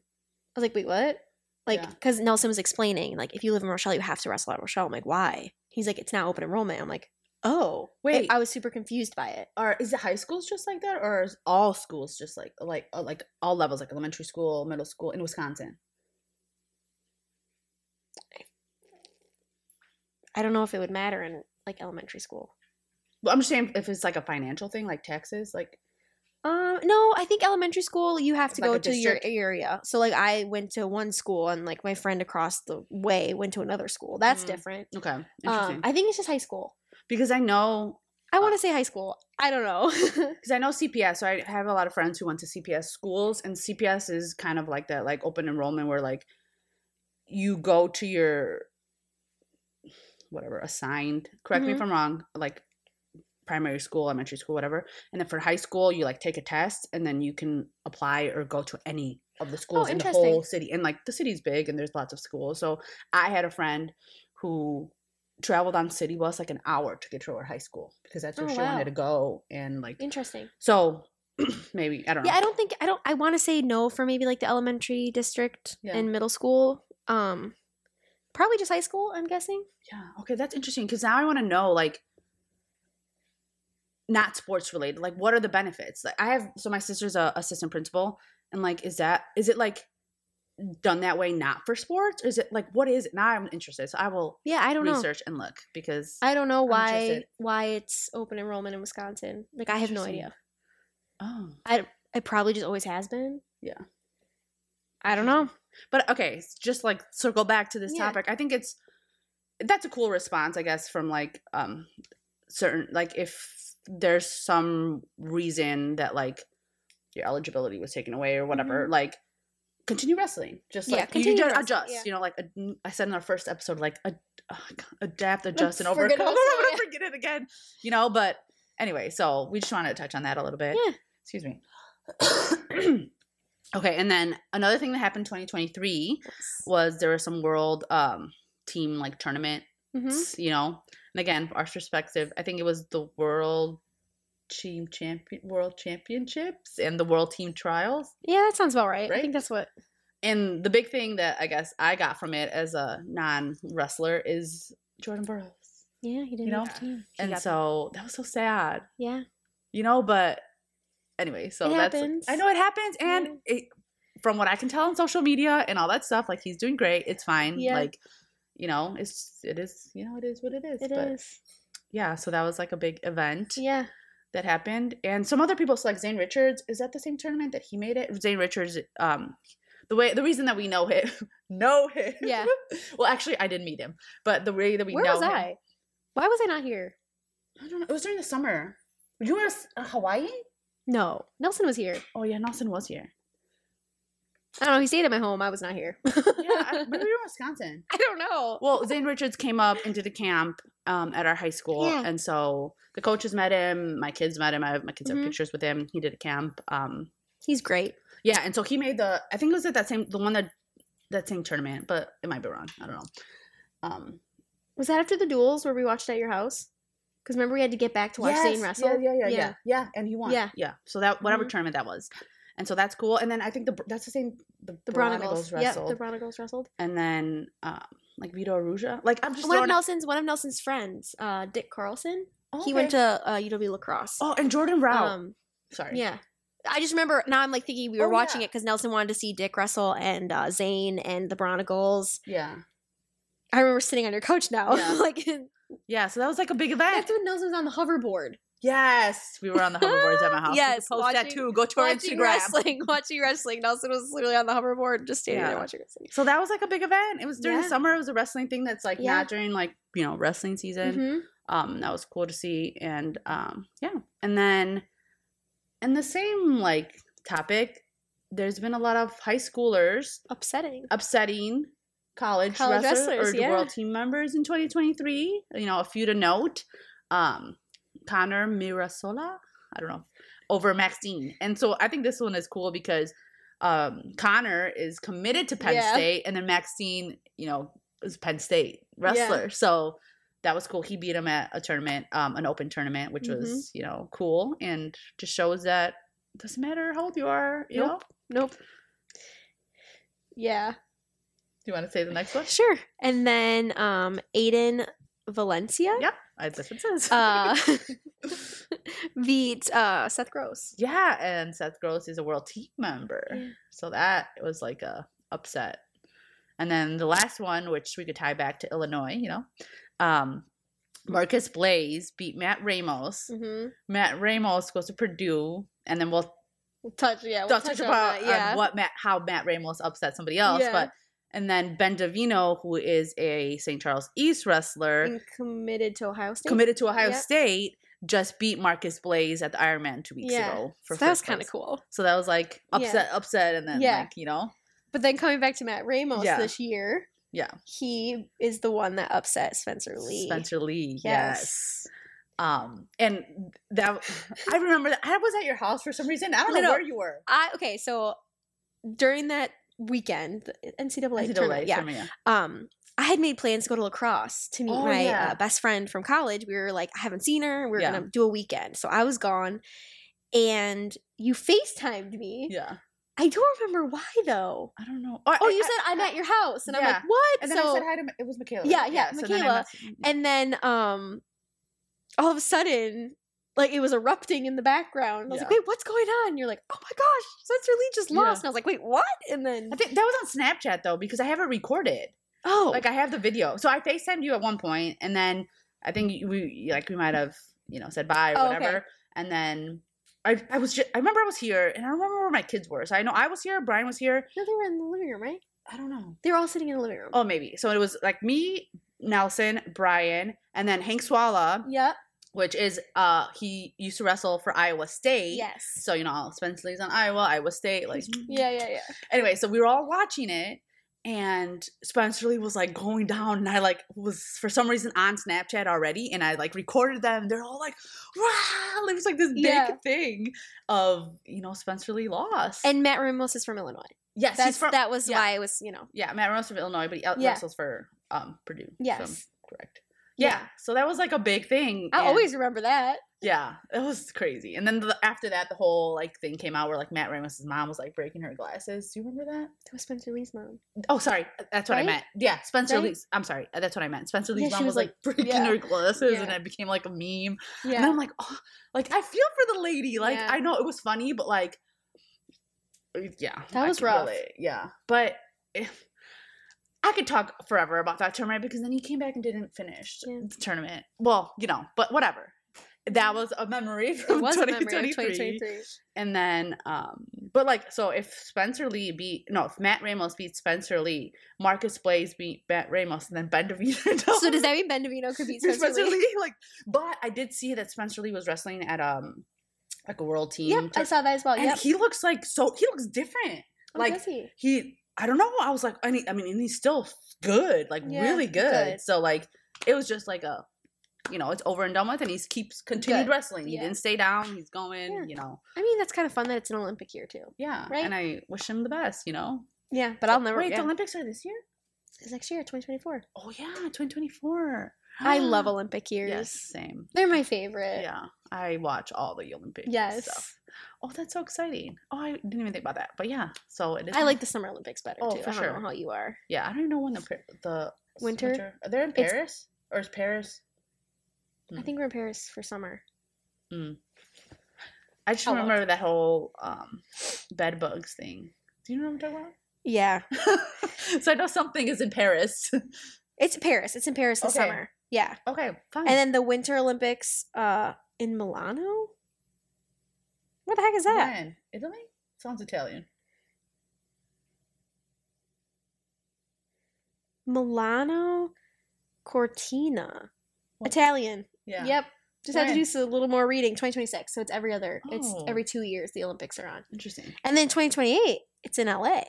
I was like, wait, what? Like, Yeah. because Nelson was explaining, like, if you live in Rochelle, you have to wrestle at Rochelle. I'm like, why? He's like, it's now open enrollment. I'm like, oh, I- Wait. I, was super confused by it. Are is it high schools just like that, or is all schools just like like uh, like all levels, like elementary school, middle school in Wisconsin? I don't know if it would matter in like elementary school. Well, I'm just saying if it's like a financial thing, like taxes, like Um, no, I think elementary school you have to like go to your area. So like I went to one school and like my friend across the way went to another school. That's Mm, different. okay, interesting. Um, I think it's just high school. Because I know I Uh, want to say high school. I don't know. because I know CPS, so I have a lot of friends who went to CPS schools, and CPS is kind of like that, like open enrollment, where like you go to your whatever assigned. Correct me Mhm. if I'm wrong. Like primary school, elementary school, whatever, and then for high school, you like take a test, and then you can apply or go to any of the schools in the whole city. And like the city's big, and there's lots of schools. So I had a friend who traveled on city bus like an hour to get to her high school because that's where Oh, she wow. wanted to go and like Interesting. so maybe I don't know. Yeah, I don't think I don't I want to say no for maybe like the elementary district Yeah. and middle school. Um probably just high school, I'm guessing. Yeah. Okay, that's interesting because now I want to know like not sports related. Like what are the benefits? Like I have so my sister's a assistant principal and like is that is it like done that way not for sports or is it like what is it? Now I'm interested. So I will Yeah, I don't know. research and look because I don't know I'm why interested. why it's open enrollment in Wisconsin. Like I have no idea. oh. I it probably just always has been. Yeah. I don't know. But okay, just like circle back to this Yeah. topic. I think it's that's a cool response, I guess, from like um certain like if there's some reason that like your eligibility was taken away or whatever, like continue wrestling. Just. Yeah, like you continue just adjust. yeah. You know, like I said in our first episode, like uh, adapt, adjust, and overcome. I'm sorry. gonna forget it again. You know, but anyway, so we just wanted to touch on that a little bit. Yeah. Excuse me. Okay, and then another thing that happened 2023 was there was some world um team like tournament, Mm-hmm. you know. And again, our perspective, I think it was the world team champion world championships and the world team trials. Yeah, that sounds about right. I think that's what. And the big thing that I guess I got from it as a non wrestler is Jordan Burroughs. Yeah, he did. You know? team. And so that was so sad. yeah, you know but anyway so It that's happens. i know it happens and it, from what i can tell on social media and all that stuff like he's doing great it's fine Yeah. like you know it's it is you know it is what it is it but is. yeah so that was like a big event Yeah, that happened and some other people so like zane richards is that the same tournament that he made it zane richards um the way the reason that we know him know him Yeah. well actually i didn't meet him but the way that we where know was him I? Why was I not here? i don't know it was during the summer you were uh, hawaii No, Nelson was here. oh yeah nelson was here I don't know. He stayed at my home. I was not here. yeah I, maybe we were in wisconsin I don't know. Well, Zane Richards came up into the camp um, at our high school, Yeah. and so the coaches met him. My kids met him. I have my kids Mhm. have pictures with him. He did a camp. Um, He's great. yeah, and so he made the. I think it was at that same the one that that same tournament, but it might be wrong. I don't know. Um, Was that after the duels where we watched at your house? Because remember we had to get back to watch yes, Zane wrestle. Yeah, yeah, yeah, yeah, yeah, and he won. Yeah. yeah. So that whatever Mhm. tournament that was, and so that's cool. And then I think the that's the same. The, The Bronicles wrestled, the Bronicles wrestled. and then um, like Vito Arujau. Like I'm just One of Nelson's one of Nelson's friends, uh, Dick Carlson. Oh, He went to uh, UW La Crosse. Oh, and Jordan Rao. Um, Sorry. yeah. I just remember now. I'm like thinking we were Oh, watching yeah. it because Nelson wanted to see Dick wrestle and uh, Zane and the Bronicles. Yeah. I remember sitting on your couch now. Yeah. like Yeah. So that was like a big event. that's when Nelson was on the hoverboard, Yes, we were on the hoverboards at my house. Yes, post that watching- too. Go to our watching Instagram. wrestling, watching wrestling. Nelson was literally on the hoverboard, just standing there watching wrestling. So that was like a big event. It was during Yeah. the summer. It was a wrestling thing that's like Yeah. not during like you know wrestling season. hmm Um, that was cool to see, and um, yeah. And then, in the same like topic, there's been a lot of high schoolers Upsetting. upsetting college, College wrestlers, wrestlers, or yeah. world team members in 2023. You know, a few to note. Um, Connor Mirasola, I don't know, over Max Dean. And so I think this one is cool because um, Connor is committed to Penn Yeah. State, and then Max Dean, you know, is Penn State wrestler. So that was cool. He beat him at a tournament, um, an open tournament, which Mm-hmm. was, you know, cool and just shows that it doesn't matter how old you are, you know. Nope. Nope. Yeah. Do you want to say the next one? Sure. And then um Aiden Valencia Yep, that's what it says. uh beat uh Seth Gross. Yeah, and Seth Gross is a world team member. Yeah. So that was like a upset. And then the last one, which we could tie back to Illinois, you know, um, Marcus Blaze beat Matt Ramos. Mm-hmm. Matt Ramos goes to Purdue, and then we'll We'll touch yeah, we'll touch, touch about that, yeah. what Matt, how Matt Ramos upset somebody else. Yeah. But and then Ben Davino, who is a St. Charles East wrestler, And committed to Ohio State. committed to Ohio Yep. State, just beat Marcus Blaze at the Ironman two weeks yeah. ago. So that was kind of cool. So that was like Yeah. upset, upset, and then Yeah. like you know, But then coming back to Matt Ramos Yeah. this year, yeah, he is the one that upset Spencer Lee. Spencer Lee, yes. Yes. Um, and that I remember that I was at your house for some reason. I don't No, know no. where you were. I okay, so during that weekend, the NCAA, NCAA tournament, yeah, tournament, yeah. um, I had made plans to go to La Crosse to meet Oh, my yeah. uh, best friend from college. We were like, I haven't seen her. We are Yeah. gonna do a weekend, so I was gone, and you Facetimed me. Yeah. I don't remember why though. I don't know. Oh, you said I'm at your house, and I'm like, what? And then so I said hi to. It was Michaela. Yeah, yeah, so then I Michaela. and then um all of a sudden like it was erupting in the background. I was like, wait, what's going on? you're like, oh my gosh, Spencer Lee just lost. Yeah. And I was like, wait, what? And then I think that was on Snapchat though because I have it recorded. oh, Like I have the video. So I FaceTimed you at one point, and then I think we like we might have you know said bye or Oh, okay. whatever, and then. I, I was just I remember I was here and I don't remember where my kids were. So I know I was here, Brian was here. no, they were in the living room, right? I don't know. They were all sitting in the living room. Oh, maybe. So it was like me, Nelson, Brian, and then Hank Swala, Yep. Which is uh he used to wrestle for Iowa State. Yes. So you know Spencer Lee's on Iowa, Iowa State. Like yeah, yeah, yeah. anyway, so we were all watching it, and Spencer Lee was like going down, and I like was for some reason on Snapchat already, and I like recorded them. They're all like, "Wow!" It was like this big Yeah. thing of you know Spencer Lee lost. And Matt Ramos is from Illinois. yes, That's from that was yeah. why it was, you know. yeah Matt Rose from Illinois, but he Yeah. wrestles for um Purdue. so Yes. I'm correct. Yeah. Yeah. so that was like a big thing. I and- always remember that. yeah, it was crazy. And then the, after that, the whole like thing came out where like Matt Ramos's mom was like breaking her glasses. Do you remember that? That was Spencer Lee's mom. Oh, sorry, that's what I meant. Yeah, Spencer Right? Lee's. I'm sorry, that's what I meant. Spencer Lee's Yeah, mom was, was like, breaking yeah. her glasses, and it became like a meme. Yeah. And I'm like, oh, like I feel for the lady. Like Yeah. I know it was funny, but like, yeah, That I was rough. relate, Yeah, but. If, I could talk forever about that tournament because then he came back and didn't finish Yeah. the tournament. Well, you know, but whatever. That was a memory from it was a memory of 2023. 2023. And then, um, but like, so if Spencer Lee beat, no, if Matt Ramos beat Spencer Lee, Marcus Blaze beat Matt Ramos, and then Ben Davino. So does that mean Ben Davino could beat beat Spencer, Lee? Like, but I did see that Spencer Lee was wrestling at um, like a world team. Yep, I saw that as well. and Yep. he looks like so. He looks different. Oh, like he? he, I don't know. I was like, I mean, I mean, and he's still good, like Yeah, really good. good. So like, it was just like a. You know, it's over and done with, and he keeps continued Good. wrestling. He didn't stay down. He's going. Yeah. You know, I mean, that's kind of fun that it's an Olympic year too. yeah, Right? and I wish him the best. You know, Yeah, but I'll oh, never. wait. yeah. The Olympics are this year. It's next year, 2024. Oh yeah, twenty twenty four. I love Olympic years. Yes, same. They're my favorite. Yeah, I watch all the Olympic Yes. stuff. Oh, that's so exciting. Oh, I didn't even think about that. But yeah, so it is. I like the Summer Olympics better Oh, too. for I don't sure. know how you are. Yeah, I don't even know when the the Winter? Are they in It's- Paris or is Paris? I Mm. think we're in Paris for summer. I just remember that whole um, bed bugs thing. Do you know what I'm talking about? Yeah, so I know something is in Paris. it's Paris. It's in Paris this Okay. summer. Yeah, okay, fine. and then the Winter Olympics uh in Milano. What the heck is that? when? Italy? Sounds Italian. Milano Cortina. What? Italian. Yeah. Yep. Just had to When? do a little more reading. 2026. So it's every other. It's Oh. every two years the Olympics are on. Interesting. And then 2028, it's in LA.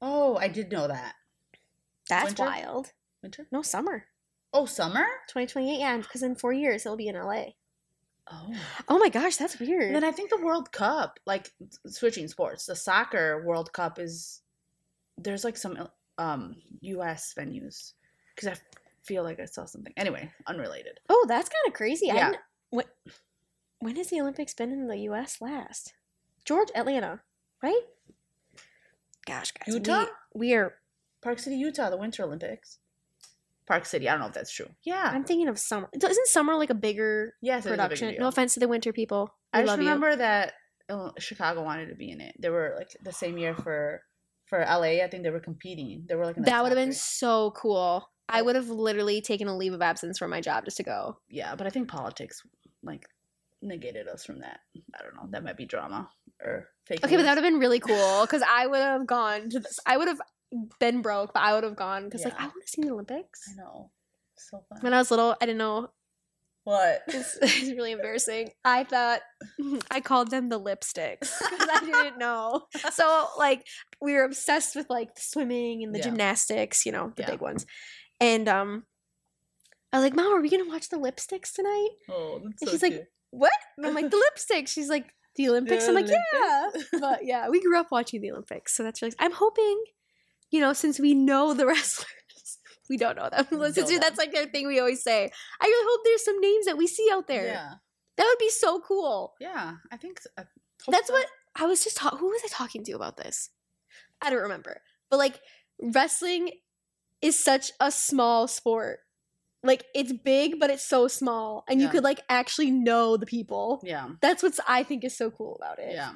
Oh, I did know that. That's Winter? wild. Winter? No summer. Oh, summer? 2028, yeah, because in four years it'll be in LA. Oh. Oh my gosh, that's weird. And then I think the World Cup, like switching sports, the soccer World Cup is there's like some um US venues because I feel like I saw something. Anyway, unrelated. oh, that's kind of crazy. Yeah. What? When has the Olympics been in the U.S. last? George, Atlanta, right? Gosh, guys, Utah? We, we are. Park City, Utah, the Winter Olympics. Park City, I don't know if that's true. Yeah. I'm thinking of summer. Isn't summer like a bigger yes, it is a big production? deal. No offense to the winter people. We I just love you. remember that uh, Chicago wanted to be in it. They were like the same year for for LA. I think they were competing. They were like in the That would have been so cool. I would have literally taken a leave of absence from my job just to go. yeah, but I think politics like negated us from that. I don't know. That might be drama or fake. Okay, but that would have been really cool because I would have gone to this. I would have been broke, but I would have gone because like I want to see the Olympics. I know. So fun. When I was little, I didn't know. what? It's, it's really embarrassing. I thought I called them the lipsticks because I didn't know. So like we were obsessed with like the swimming and the Yeah. gymnastics, you know, the Yeah. big ones. And um, I was like, "Mom, are we gonna watch the lipsticks tonight?" Oh, that's And so she's like. What? And I'm like, "The lipsticks." She's like, "The Olympics." I'm like, "Yeah." but yeah, we grew up watching the Olympics, so that's really. I'm hoping, you know, since we know the wrestlers, we don't know them. We Since know that's them. like their thing we always say. I really hope there's some names that we see out there. Yeah, That would be so cool. yeah. I think so. I That's so. what I was just ta- who was I talking to about this? I don't remember. But like wrestling is such a small sport. Like it's big, but it's so small, and you could like actually know the people. Yeah, That's what's I think is so cool about it. yeah,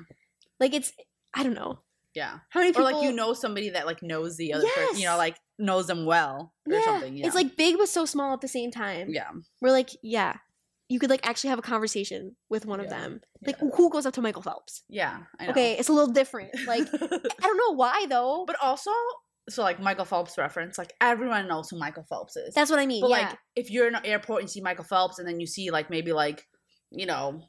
Like it's I don't know yeah. how many people? Or like you know somebody that like knows the other person. You know, like knows them well or yeah, something. Yeah. It's like big but so small at the same time. yeah, We're like, yeah, you could like actually have a conversation with one of them. Like yeah. who goes up to Michael Phelps? yeah. I know. Okay, it's a little different. Like I don't know why though. but also, so like Michael Phelps reference, like everyone knows who Michael Phelps is. that's what I mean. But yeah. like, if you're in an airport and you see Michael Phelps, and then you see like maybe like, you know,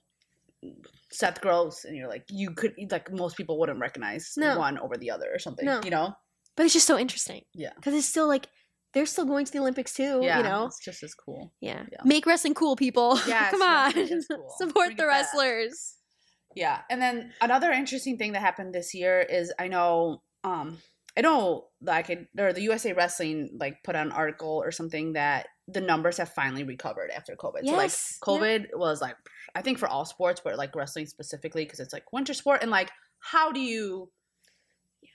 Seth Gross, and you're like, you could like most people wouldn't recognize No. one over the other or something. No. You know, but it's just so interesting Yeah. because it's still like they're still going to the Olympics too. Yeah. You know. It's just as cool. Yeah. Yeah. Make wrestling cool, people. Yeah, Come on. cool. Support Bring the wrestlers. Yeah. And then another interesting thing that happened this year is I know um I know like it, or the USA Wrestling like put out an article or something that the numbers have finally recovered after COVID. So like Yes, yeah. COVID was like I think for all sports, but like wrestling specifically because it's like winter sport and like how do you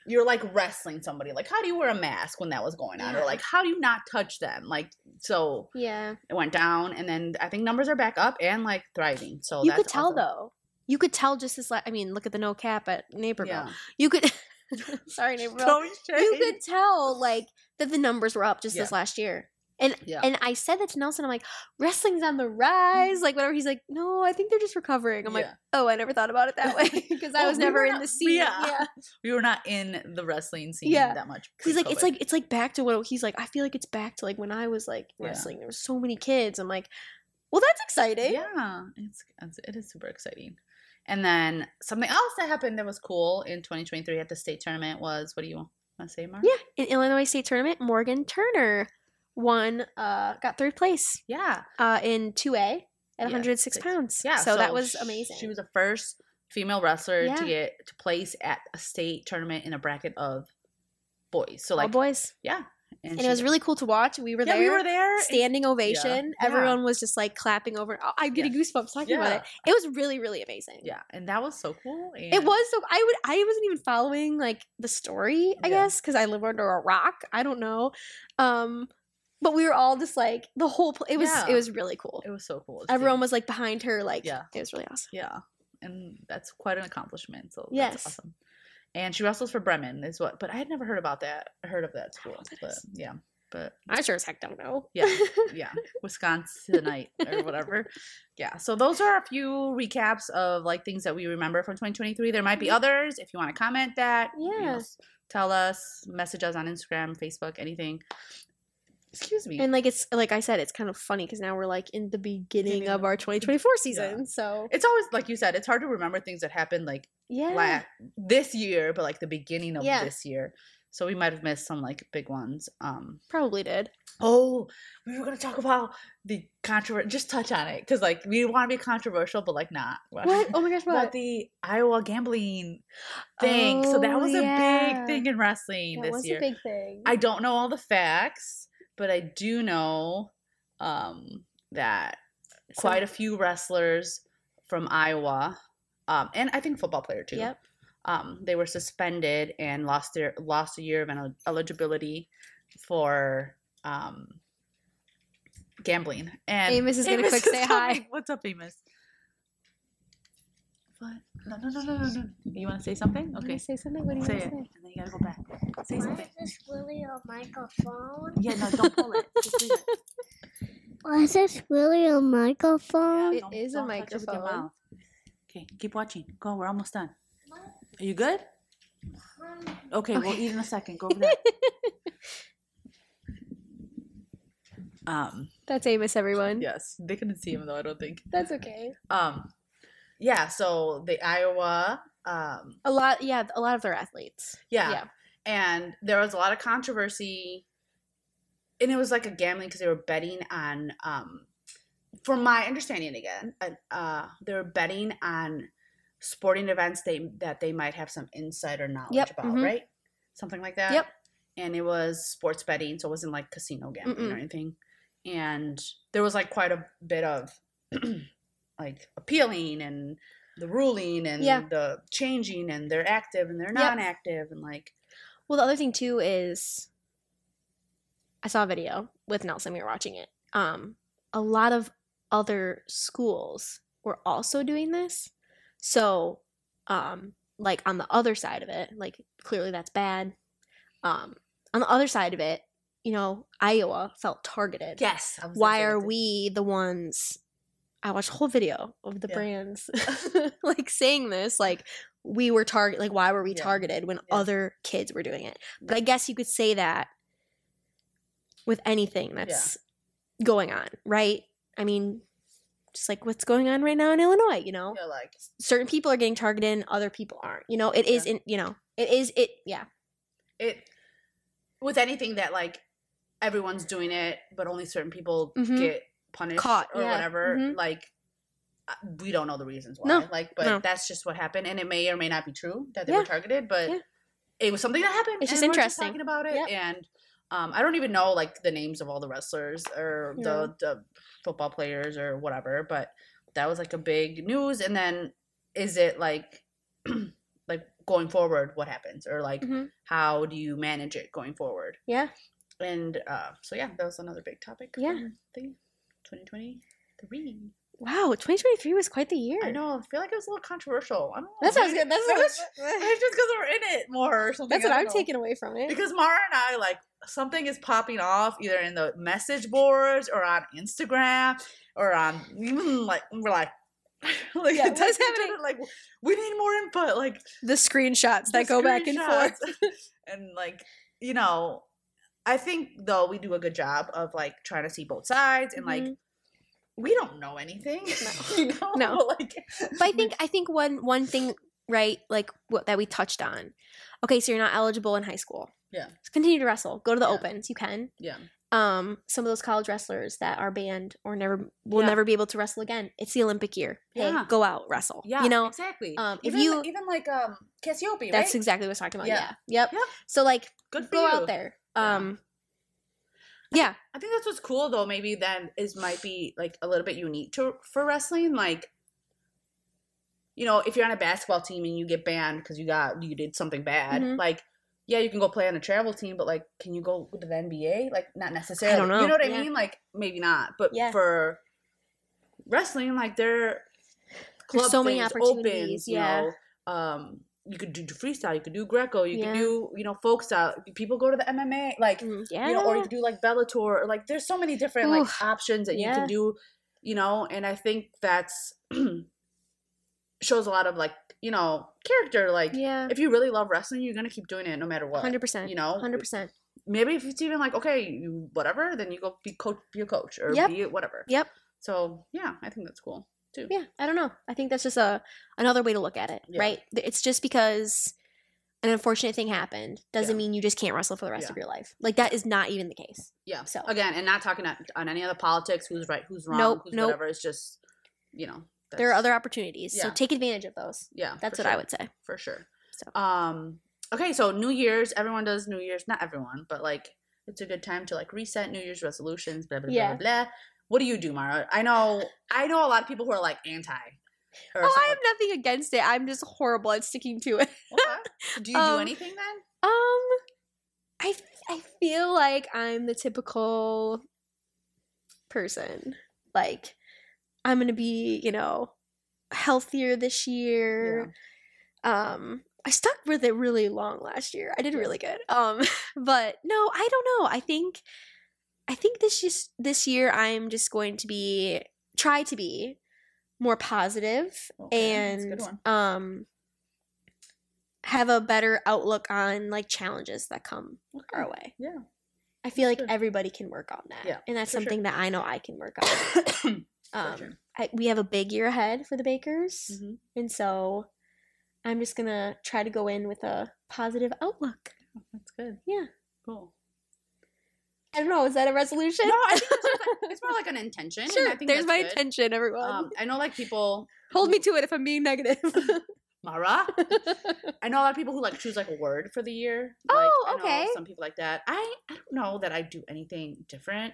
you're like wrestling somebody like how do you wear a mask when that was going on or like how do you not touch them like so Yeah. it went down and then I think numbers are back up and like thriving. So you could tell awesome. though. You could tell just this. La- I mean, look at the no cap at Naperville. Yeah. You could. sorry. Don't you could tell like that the numbers were up just this last year. And Yeah. and I said that to Nelson. I'm like, wrestling's on the rise, mm-hmm. like whatever. He's like, no, I think they're just recovering. I'm like, oh, I never thought about it that way because I was we never in not- the scene. yeah. Yeah, we were not in the wrestling scene Yeah. that much. he's like, it's like it's like back to what he's like. I feel like it's back to like when I was like Yeah. wrestling. There were so many kids. I'm like, well, that's exciting. yeah, it's, it's it is super exciting. And then something else that happened that was cool in 2023 at the state tournament was what do you want to say, Mark? Yeah, in Illinois State Tournament, Morgan Turner won, uh, got third place yeah, uh, in 2A at Yeah, 106 six. pounds. yeah. so, that was amazing. She was the first female wrestler Yeah. to get to place at a state tournament in a bracket of boys. So all like, boys, yeah, and she- it was really cool to watch. We were yeah, there. we were there. Standing ovation. Yeah. Everyone was just like clapping over. Oh, I'm getting goosebumps talking about it. It was really, really amazing. Yeah, and that was so cool. It was so I would I wasn't even following like the story, I guess, because I live under a rock. I don't know. Um but we were all just like the whole pl- it was Yeah. it was really cool. It was so cool. Everyone was like behind her, like Yeah. it was really awesome. Yeah, and that's quite an accomplishment. So Yes. awesome. And she wrestles for Bremen, is what. But I had never heard about that. Heard of that school, that but is. yeah, but I sure as heck don't know. Yeah. yeah, Wisconsin tonight or whatever. Yeah. So those are a few recaps of like things that we remember from 2023. There might be others. If you want to comment that, you know, Yeah. tell us, message us on Instagram, Facebook, anything. Excuse me. and like it's like I said, it's kind of funny because now we're like in the beginning Beginning of our 2024 season. So it's always like you said, it's hard to remember things that happened like yeah, la- this year, but like the beginning of Yeah. this year. So we might have missed some like big ones. Um probably did. oh, we were gonna talk about the controversy. Just touch on it because like we want to be controversial, but like not. What? Oh my gosh, About what? the Iowa gambling thing. so that Oh, was a big thing in wrestling That this was year. a big thing. I don't know all the facts, but I do know um, that quite a few wrestlers from Iowa, um, and I think football player too. Yep. Um, they were suspended and lost their lost a year of el- eligibility for um, gambling. And Amos is gonna quick say hi. What's up, Amos? What? No, no, no, no, no, no. You want to say something? Okay, say something. What do you say want it, to and say? then you gotta go back. Say Why something. is this really a microphone? Yeah, no, don't pull it. Just leave it. Why is this really a microphone? It don't- is a don't touch it with your microphone. mouth. Okay, keep watching. Go, we're almost done. Are you good? Okay, we'll eat in a second. Go over there. um, That's Amos, everyone. yes, they couldn't see him though. I don't think. That's okay. Um, yeah. So the Iowa, um, A lot, yeah, a lot of their athletes. yeah, Yeah. and there was a lot of controversy, and it was like a gambling because they were betting on, um, from my understanding again, uh, they were betting on sporting events they that they might have some insider knowledge Yep, about, mhm. right? Something like that. Yep. And it was sports betting, so it wasn't like casino gambling or Mm-mm. anything. And there was like quite a bit of like appealing and the ruling and Yeah. the changing and they're active and they're Yep. non-active and like Well, the other thing too is I saw a video with Nelson. We were watching it. Um, a lot of other schools were also doing this. So, um, like on the other side of it, like clearly that's bad. Um, on the other side of it, you know, Iowa felt targeted. yes. I was gonna Why are we the ones? I watched a whole video of the Yeah. Brands like saying this, like we were target, like why were we Yeah. targeted when Yeah. other kids were doing it? But I guess you could say that with anything that's going on, right? I mean, just like what's going on right now in Illinois, you know, like certain people are getting targeted and other people aren't. You know, it is in, you know, it is it. Yeah, it with anything that like everyone's doing it, but only certain people Mhm. get punished Caught, or yeah. whatever. Mhm. Like uh, we don't know the reasons why. No, Like, but no. that's just what happened, and it may or may not be true that they Yeah. were targeted, but Yeah. it was something that happened. It's just interesting. talking about it, Yep. and um, I don't even know like the names of all the wrestlers or the, the football players or whatever, but that was like a big news. And then is it like like going forward? What happens or like Mhm. how do you manage it going forward? Yeah. And uh, so yeah, that was another big topic. Yeah. the 2023. Wow, 2023 was quite the year. I know. I feel like it was a little controversial. I don't know. That sounds good. That's maybe what, it's- maybe just because we're in it more or something. that's what I'm know. taking away from it. Because Mara and I like something is popping off either in the message boards or on Instagram or on even like we're like. like Yeah, it what's happening? other, Like we need more input. Like the screenshots that the go back and forth. and like you know, I think though we do a good job of like trying to see both sides and like Mhm. we don't know anything. No. you know, No. like But I think I think one one thing right like what that we touched on. Okay, so you're not eligible in high school. Yeah. So continue to wrestle. Go to the Yeah. opens. You can. yeah, Um, some of those college wrestlers that are banned or never will Yeah. never be able to wrestle again. It's the Olympic year. Hey, Yeah. go out wrestle. yeah, You know, exactly. um, if even you- even like um Cassioppi, right? that's exactly what I was talking about. Yeah. Yeah. Yep. Yep. So like good go you. out there. Um yeah. I think that's what's cool though. Maybe then is might be like a little bit unique to for wrestling. Like, you know, if you're on a basketball team and you get banned because you got you did something bad, Mhm. like. Yeah, you can go play on a travel team, but like, can you go to the NBA? Like, not necessarily. I don't know. You know what I Yeah. mean? Like, maybe not. But Yeah. for wrestling, like, there club so many opportunities, yeah. You know, um, you could do freestyle, you could do Greco, you Yeah. could do you know folk style. People go to the MMA, like Yeah. you know, or you could do like Bellator, or like there's so many different like options that you can do, you know, and I think that's shows a lot of like you know character. Like yeah. if you really love wrestling, you're gonna keep doing it no matter what. Hundred percent. You know, Hundred percent. maybe if it's even like okay, you whatever, then you go be coach, be a coach, or Yep. be whatever. Yep. So yeah, I think that's cool too. Yeah, I don't know. I think that's just a another way to look at it, Yeah. right? It's just because an unfortunate thing happened doesn't Yeah. mean you just can't wrestle for the rest Yeah. of your life. Like that is not even the case. Yeah. So- again, and not talking on, any other politics, who's right, who's wrong, Nope, who's nope. whatever. It's just you know There are other opportunities, so take advantage of those. Yeah, That's what I would say. for sure. So. Um okay, so New Year's, everyone does New Year's, not everyone, but like it's a good time to like reset New Year's resolutions, blah blah Yeah. blah blah. What do you do, Mara? I know I know a lot of people who are like anti. Oh, I have nothing against it. I'm just horrible at sticking to it. okay. Do you do Um, anything then? Um, I I feel like I'm the typical person. Like, I'm gonna be, you know, healthier this year. Um, I stuck with it really long last year. I did really good. Um, but no, I don't know. I think, I think this just this year I'm just going to be try to be more positive Okay, and um have a better outlook on like challenges that come our way. Yeah. I feel like Sure. everybody can work on that. Yeah, and that's for sure. something that I know I can work on. Um, sure. I, we have a big year ahead for the bakers, Mhm. and so I'm just gonna try to go in with a positive outlook. That's good. Yeah. Cool. I don't know. Is that a resolution? No, I think it's, like, it's more like an intention. sure. I think There's my good. intention, everyone. Um, I know like people Hold me to it if I'm being negative. Mara. I know a lot of people who like choose like a word for the year. Oh, like, I know okay. Some people like that. I I don't know that I do anything different.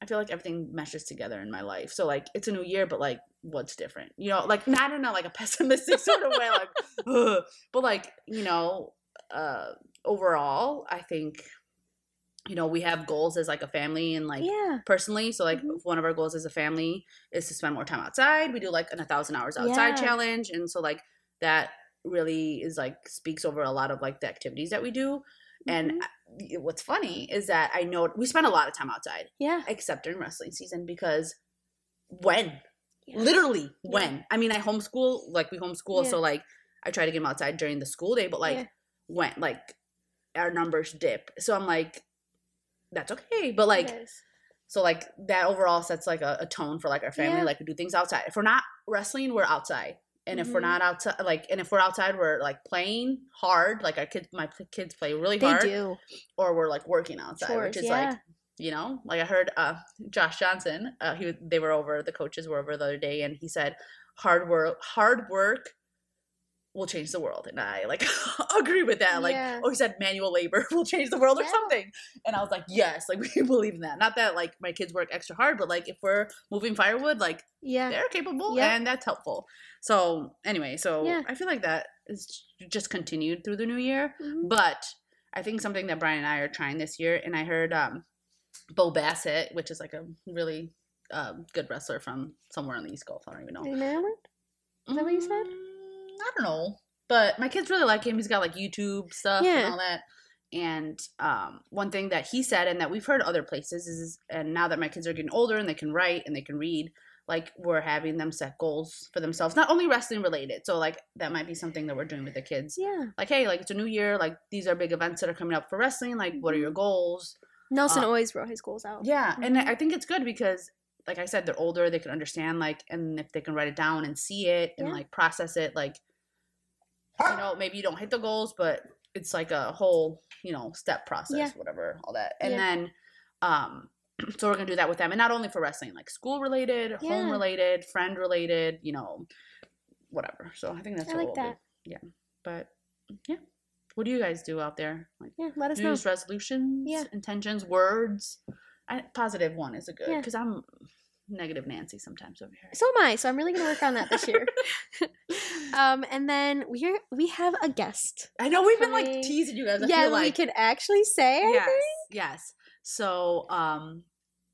I feel like everything meshes together in my life. So like it's a new year, but like what's different? You know, like not in a like a pessimistic sort of way, like, "Ugh," but like you know, uh, overall, I think you know we have goals as like a family and like yeah. personally. So like Mhm. one of our goals as a family is to spend more time outside. We do like an a thousand hours outside Yeah. challenge, and so like that really is like speaks over a lot of like the activities that we do. And Mhm. I- what's funny is that I know we spend a lot of time outside, yeah. except during wrestling season because when Yeah. literally when I mean I homeschool like we homeschool so like I try to get them outside during the school day, but like when like our numbers dip, so I'm like that's okay, but like. So like that overall sets like a, a tone for like our family. Yeah. Like we do things outside. If we're not wrestling, we're outside. And if we're Mhm. not outside, like, and if we're outside, we're like playing hard. Like our kids, my kids play really They hard, do. or we're like working outside, Chores, which is yeah. like, you know, like I heard uh, Josh Johnson. Uh, he they were over. The coaches were over the other day, and he said, "Hard work, hard work." Will change the world and i like agree with that like Yeah. oh he said manual labor will change the world or Yeah. something and i was like yes like we believe in that not that like my kids work extra hard but like if we're moving firewood like Yeah. they're capable Yep. and that's helpful so anyway so Yeah. i feel like that is just continued through the new year Mhm. but i think something that brian and i are trying this year and i heard um bo bassett which is like a really um, good wrestler from somewhere on the east coast i don't even know Maryland? Is that what you said? I don't know. But my kids really like him. He's got like YouTube stuff Yeah. and all that. And um, one thing that he said, and that we've heard other places, is and now that my kids are getting older and they can write and they can read, like we're having them set goals for themselves, not only wrestling related. So like that might be something that we're doing with the kids. Yeah. Like, hey, like it's a new year. Like these are big events that are coming up for wrestling. Like, what are your goals? Nelson Uh, always wrote his goals out. Yeah, and Mhm. I think it's good because, like I said, they're older. They can understand, like, and if they can write it down and see it and Yeah. like process it, like, you know, maybe you don't hit the goals, but it's like a whole, you know, step process, Yeah. whatever, all that. And Yeah. then, um, so we're gonna do that with them, and not only for wrestling, like school related, home related, friend related, you know, whatever. So I think that's I what like we'll that. do. Yeah, but yeah, what do you guys do out there? Like Yeah. Let us New know. Resolutions, Yeah. intentions, words. I, positive one is a good Yeah. because I'm negative Nancy sometimes over here. So am I. So I'm really gonna work on that this year. um, and then we're we have a guest. I know we've been like teasing you guys. I yeah, feel we can actually say. Yes, yes. So, um,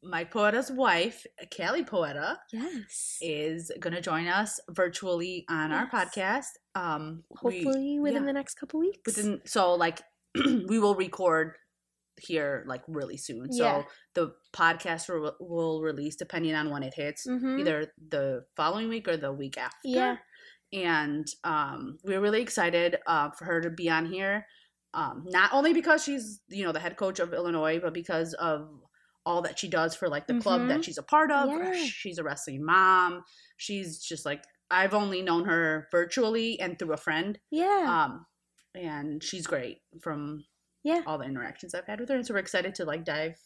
Mike Poeta's wife, Callie Poeta, Yes. is gonna join us virtually on our podcast. Um, we- Hopefully within yeah. the next couple weeks. within so like we will record here like really soon. So Yeah. the podcast will, will release depending on when it hits. Mhm. either the following week or the week after. Yeah. And um, we're really excited uh, for her to be on here. Um, not only because she's, you know, the head coach of Illinois, but because of all that she does for like the club Mhm. that she's a part of. Yeah. She's a wrestling mom. She's just like I've only known her virtually and through a friend. Yeah. Um, and she's great from yeah. all the interactions I've had with her. And so we're excited to like dive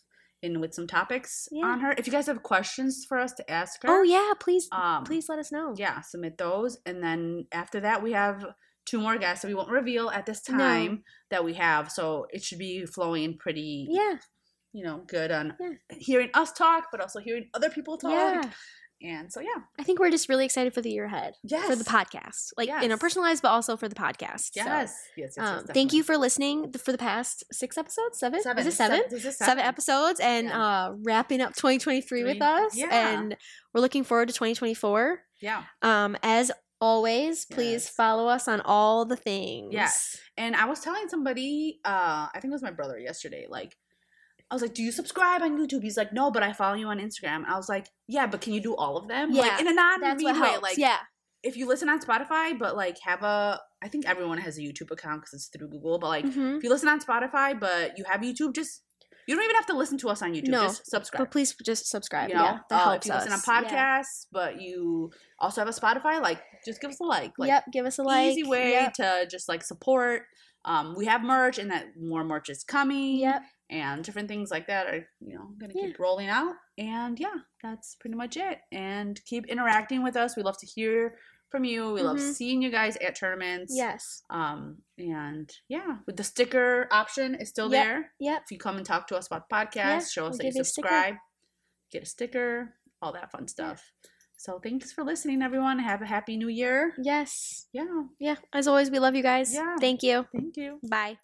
in with some topics Yeah. on her. If you guys have questions for us to ask her, Oh yeah. Please. um, please let us know. yeah, submit those. And then after that, we have two more guests that we won't reveal at this No. time that we have. So it should be flowing pretty, Yeah. you know, good on Yeah. hearing us talk, but also hearing other people talk. Yeah. And so, yeah. I think we're just really excited for the year ahead. Yes. For the podcast, like in our Yes. personal lives, but also for the podcast. So, Yes. yes. Yes. yes, um, thank you for listening for the past six episodes. Seven? Seven. Is it seven? Is Seven episodes and Yeah. uh, wrapping up 2023 with us. yeah. And we're looking forward to 2024. Yeah. Um, as always, please Yes. follow us on all the things. Yes. And I was telling somebody, uh, I think it was my brother yesterday, like, I was like, "Do you subscribe on YouTube?" He's like, "No, but I follow you on Instagram." I was like, "Yeah, but can you do all of them? Yeah, like in a non That's mean way, like yeah. if you listen on Spotify, but like have a, I think everyone has a YouTube account because it's through Google. But like, Mhm. if you listen on Spotify, but you have YouTube, just you don't even have to listen to us on YouTube. No, just subscribe. But please just subscribe. you know, yeah, that Uh, helps if you listen us. on Yeah. podcasts, but you also have a Spotify, like just give us a like. Like, yep, give us a like. easy way Yep. to just like support. Um, we have merch, and that more merch is coming. Yep. And different things like that are you know gonna Yeah. keep rolling out. And yeah, that's pretty much it. And keep interacting with us. We love to hear from you. We love Mhm. seeing you guys at tournaments. Yes. Um, and yeah, with the sticker option is still Yep. there. Yep. If you come and talk to us about podcasts, Yeah, show us we'll that you you a subscribe, get a sticker, all that fun stuff. So thanks for listening, everyone. Have a happy new year. Yes. Yeah. Yeah. As always, we love you guys. Yeah. Thank you. Thank you. Bye.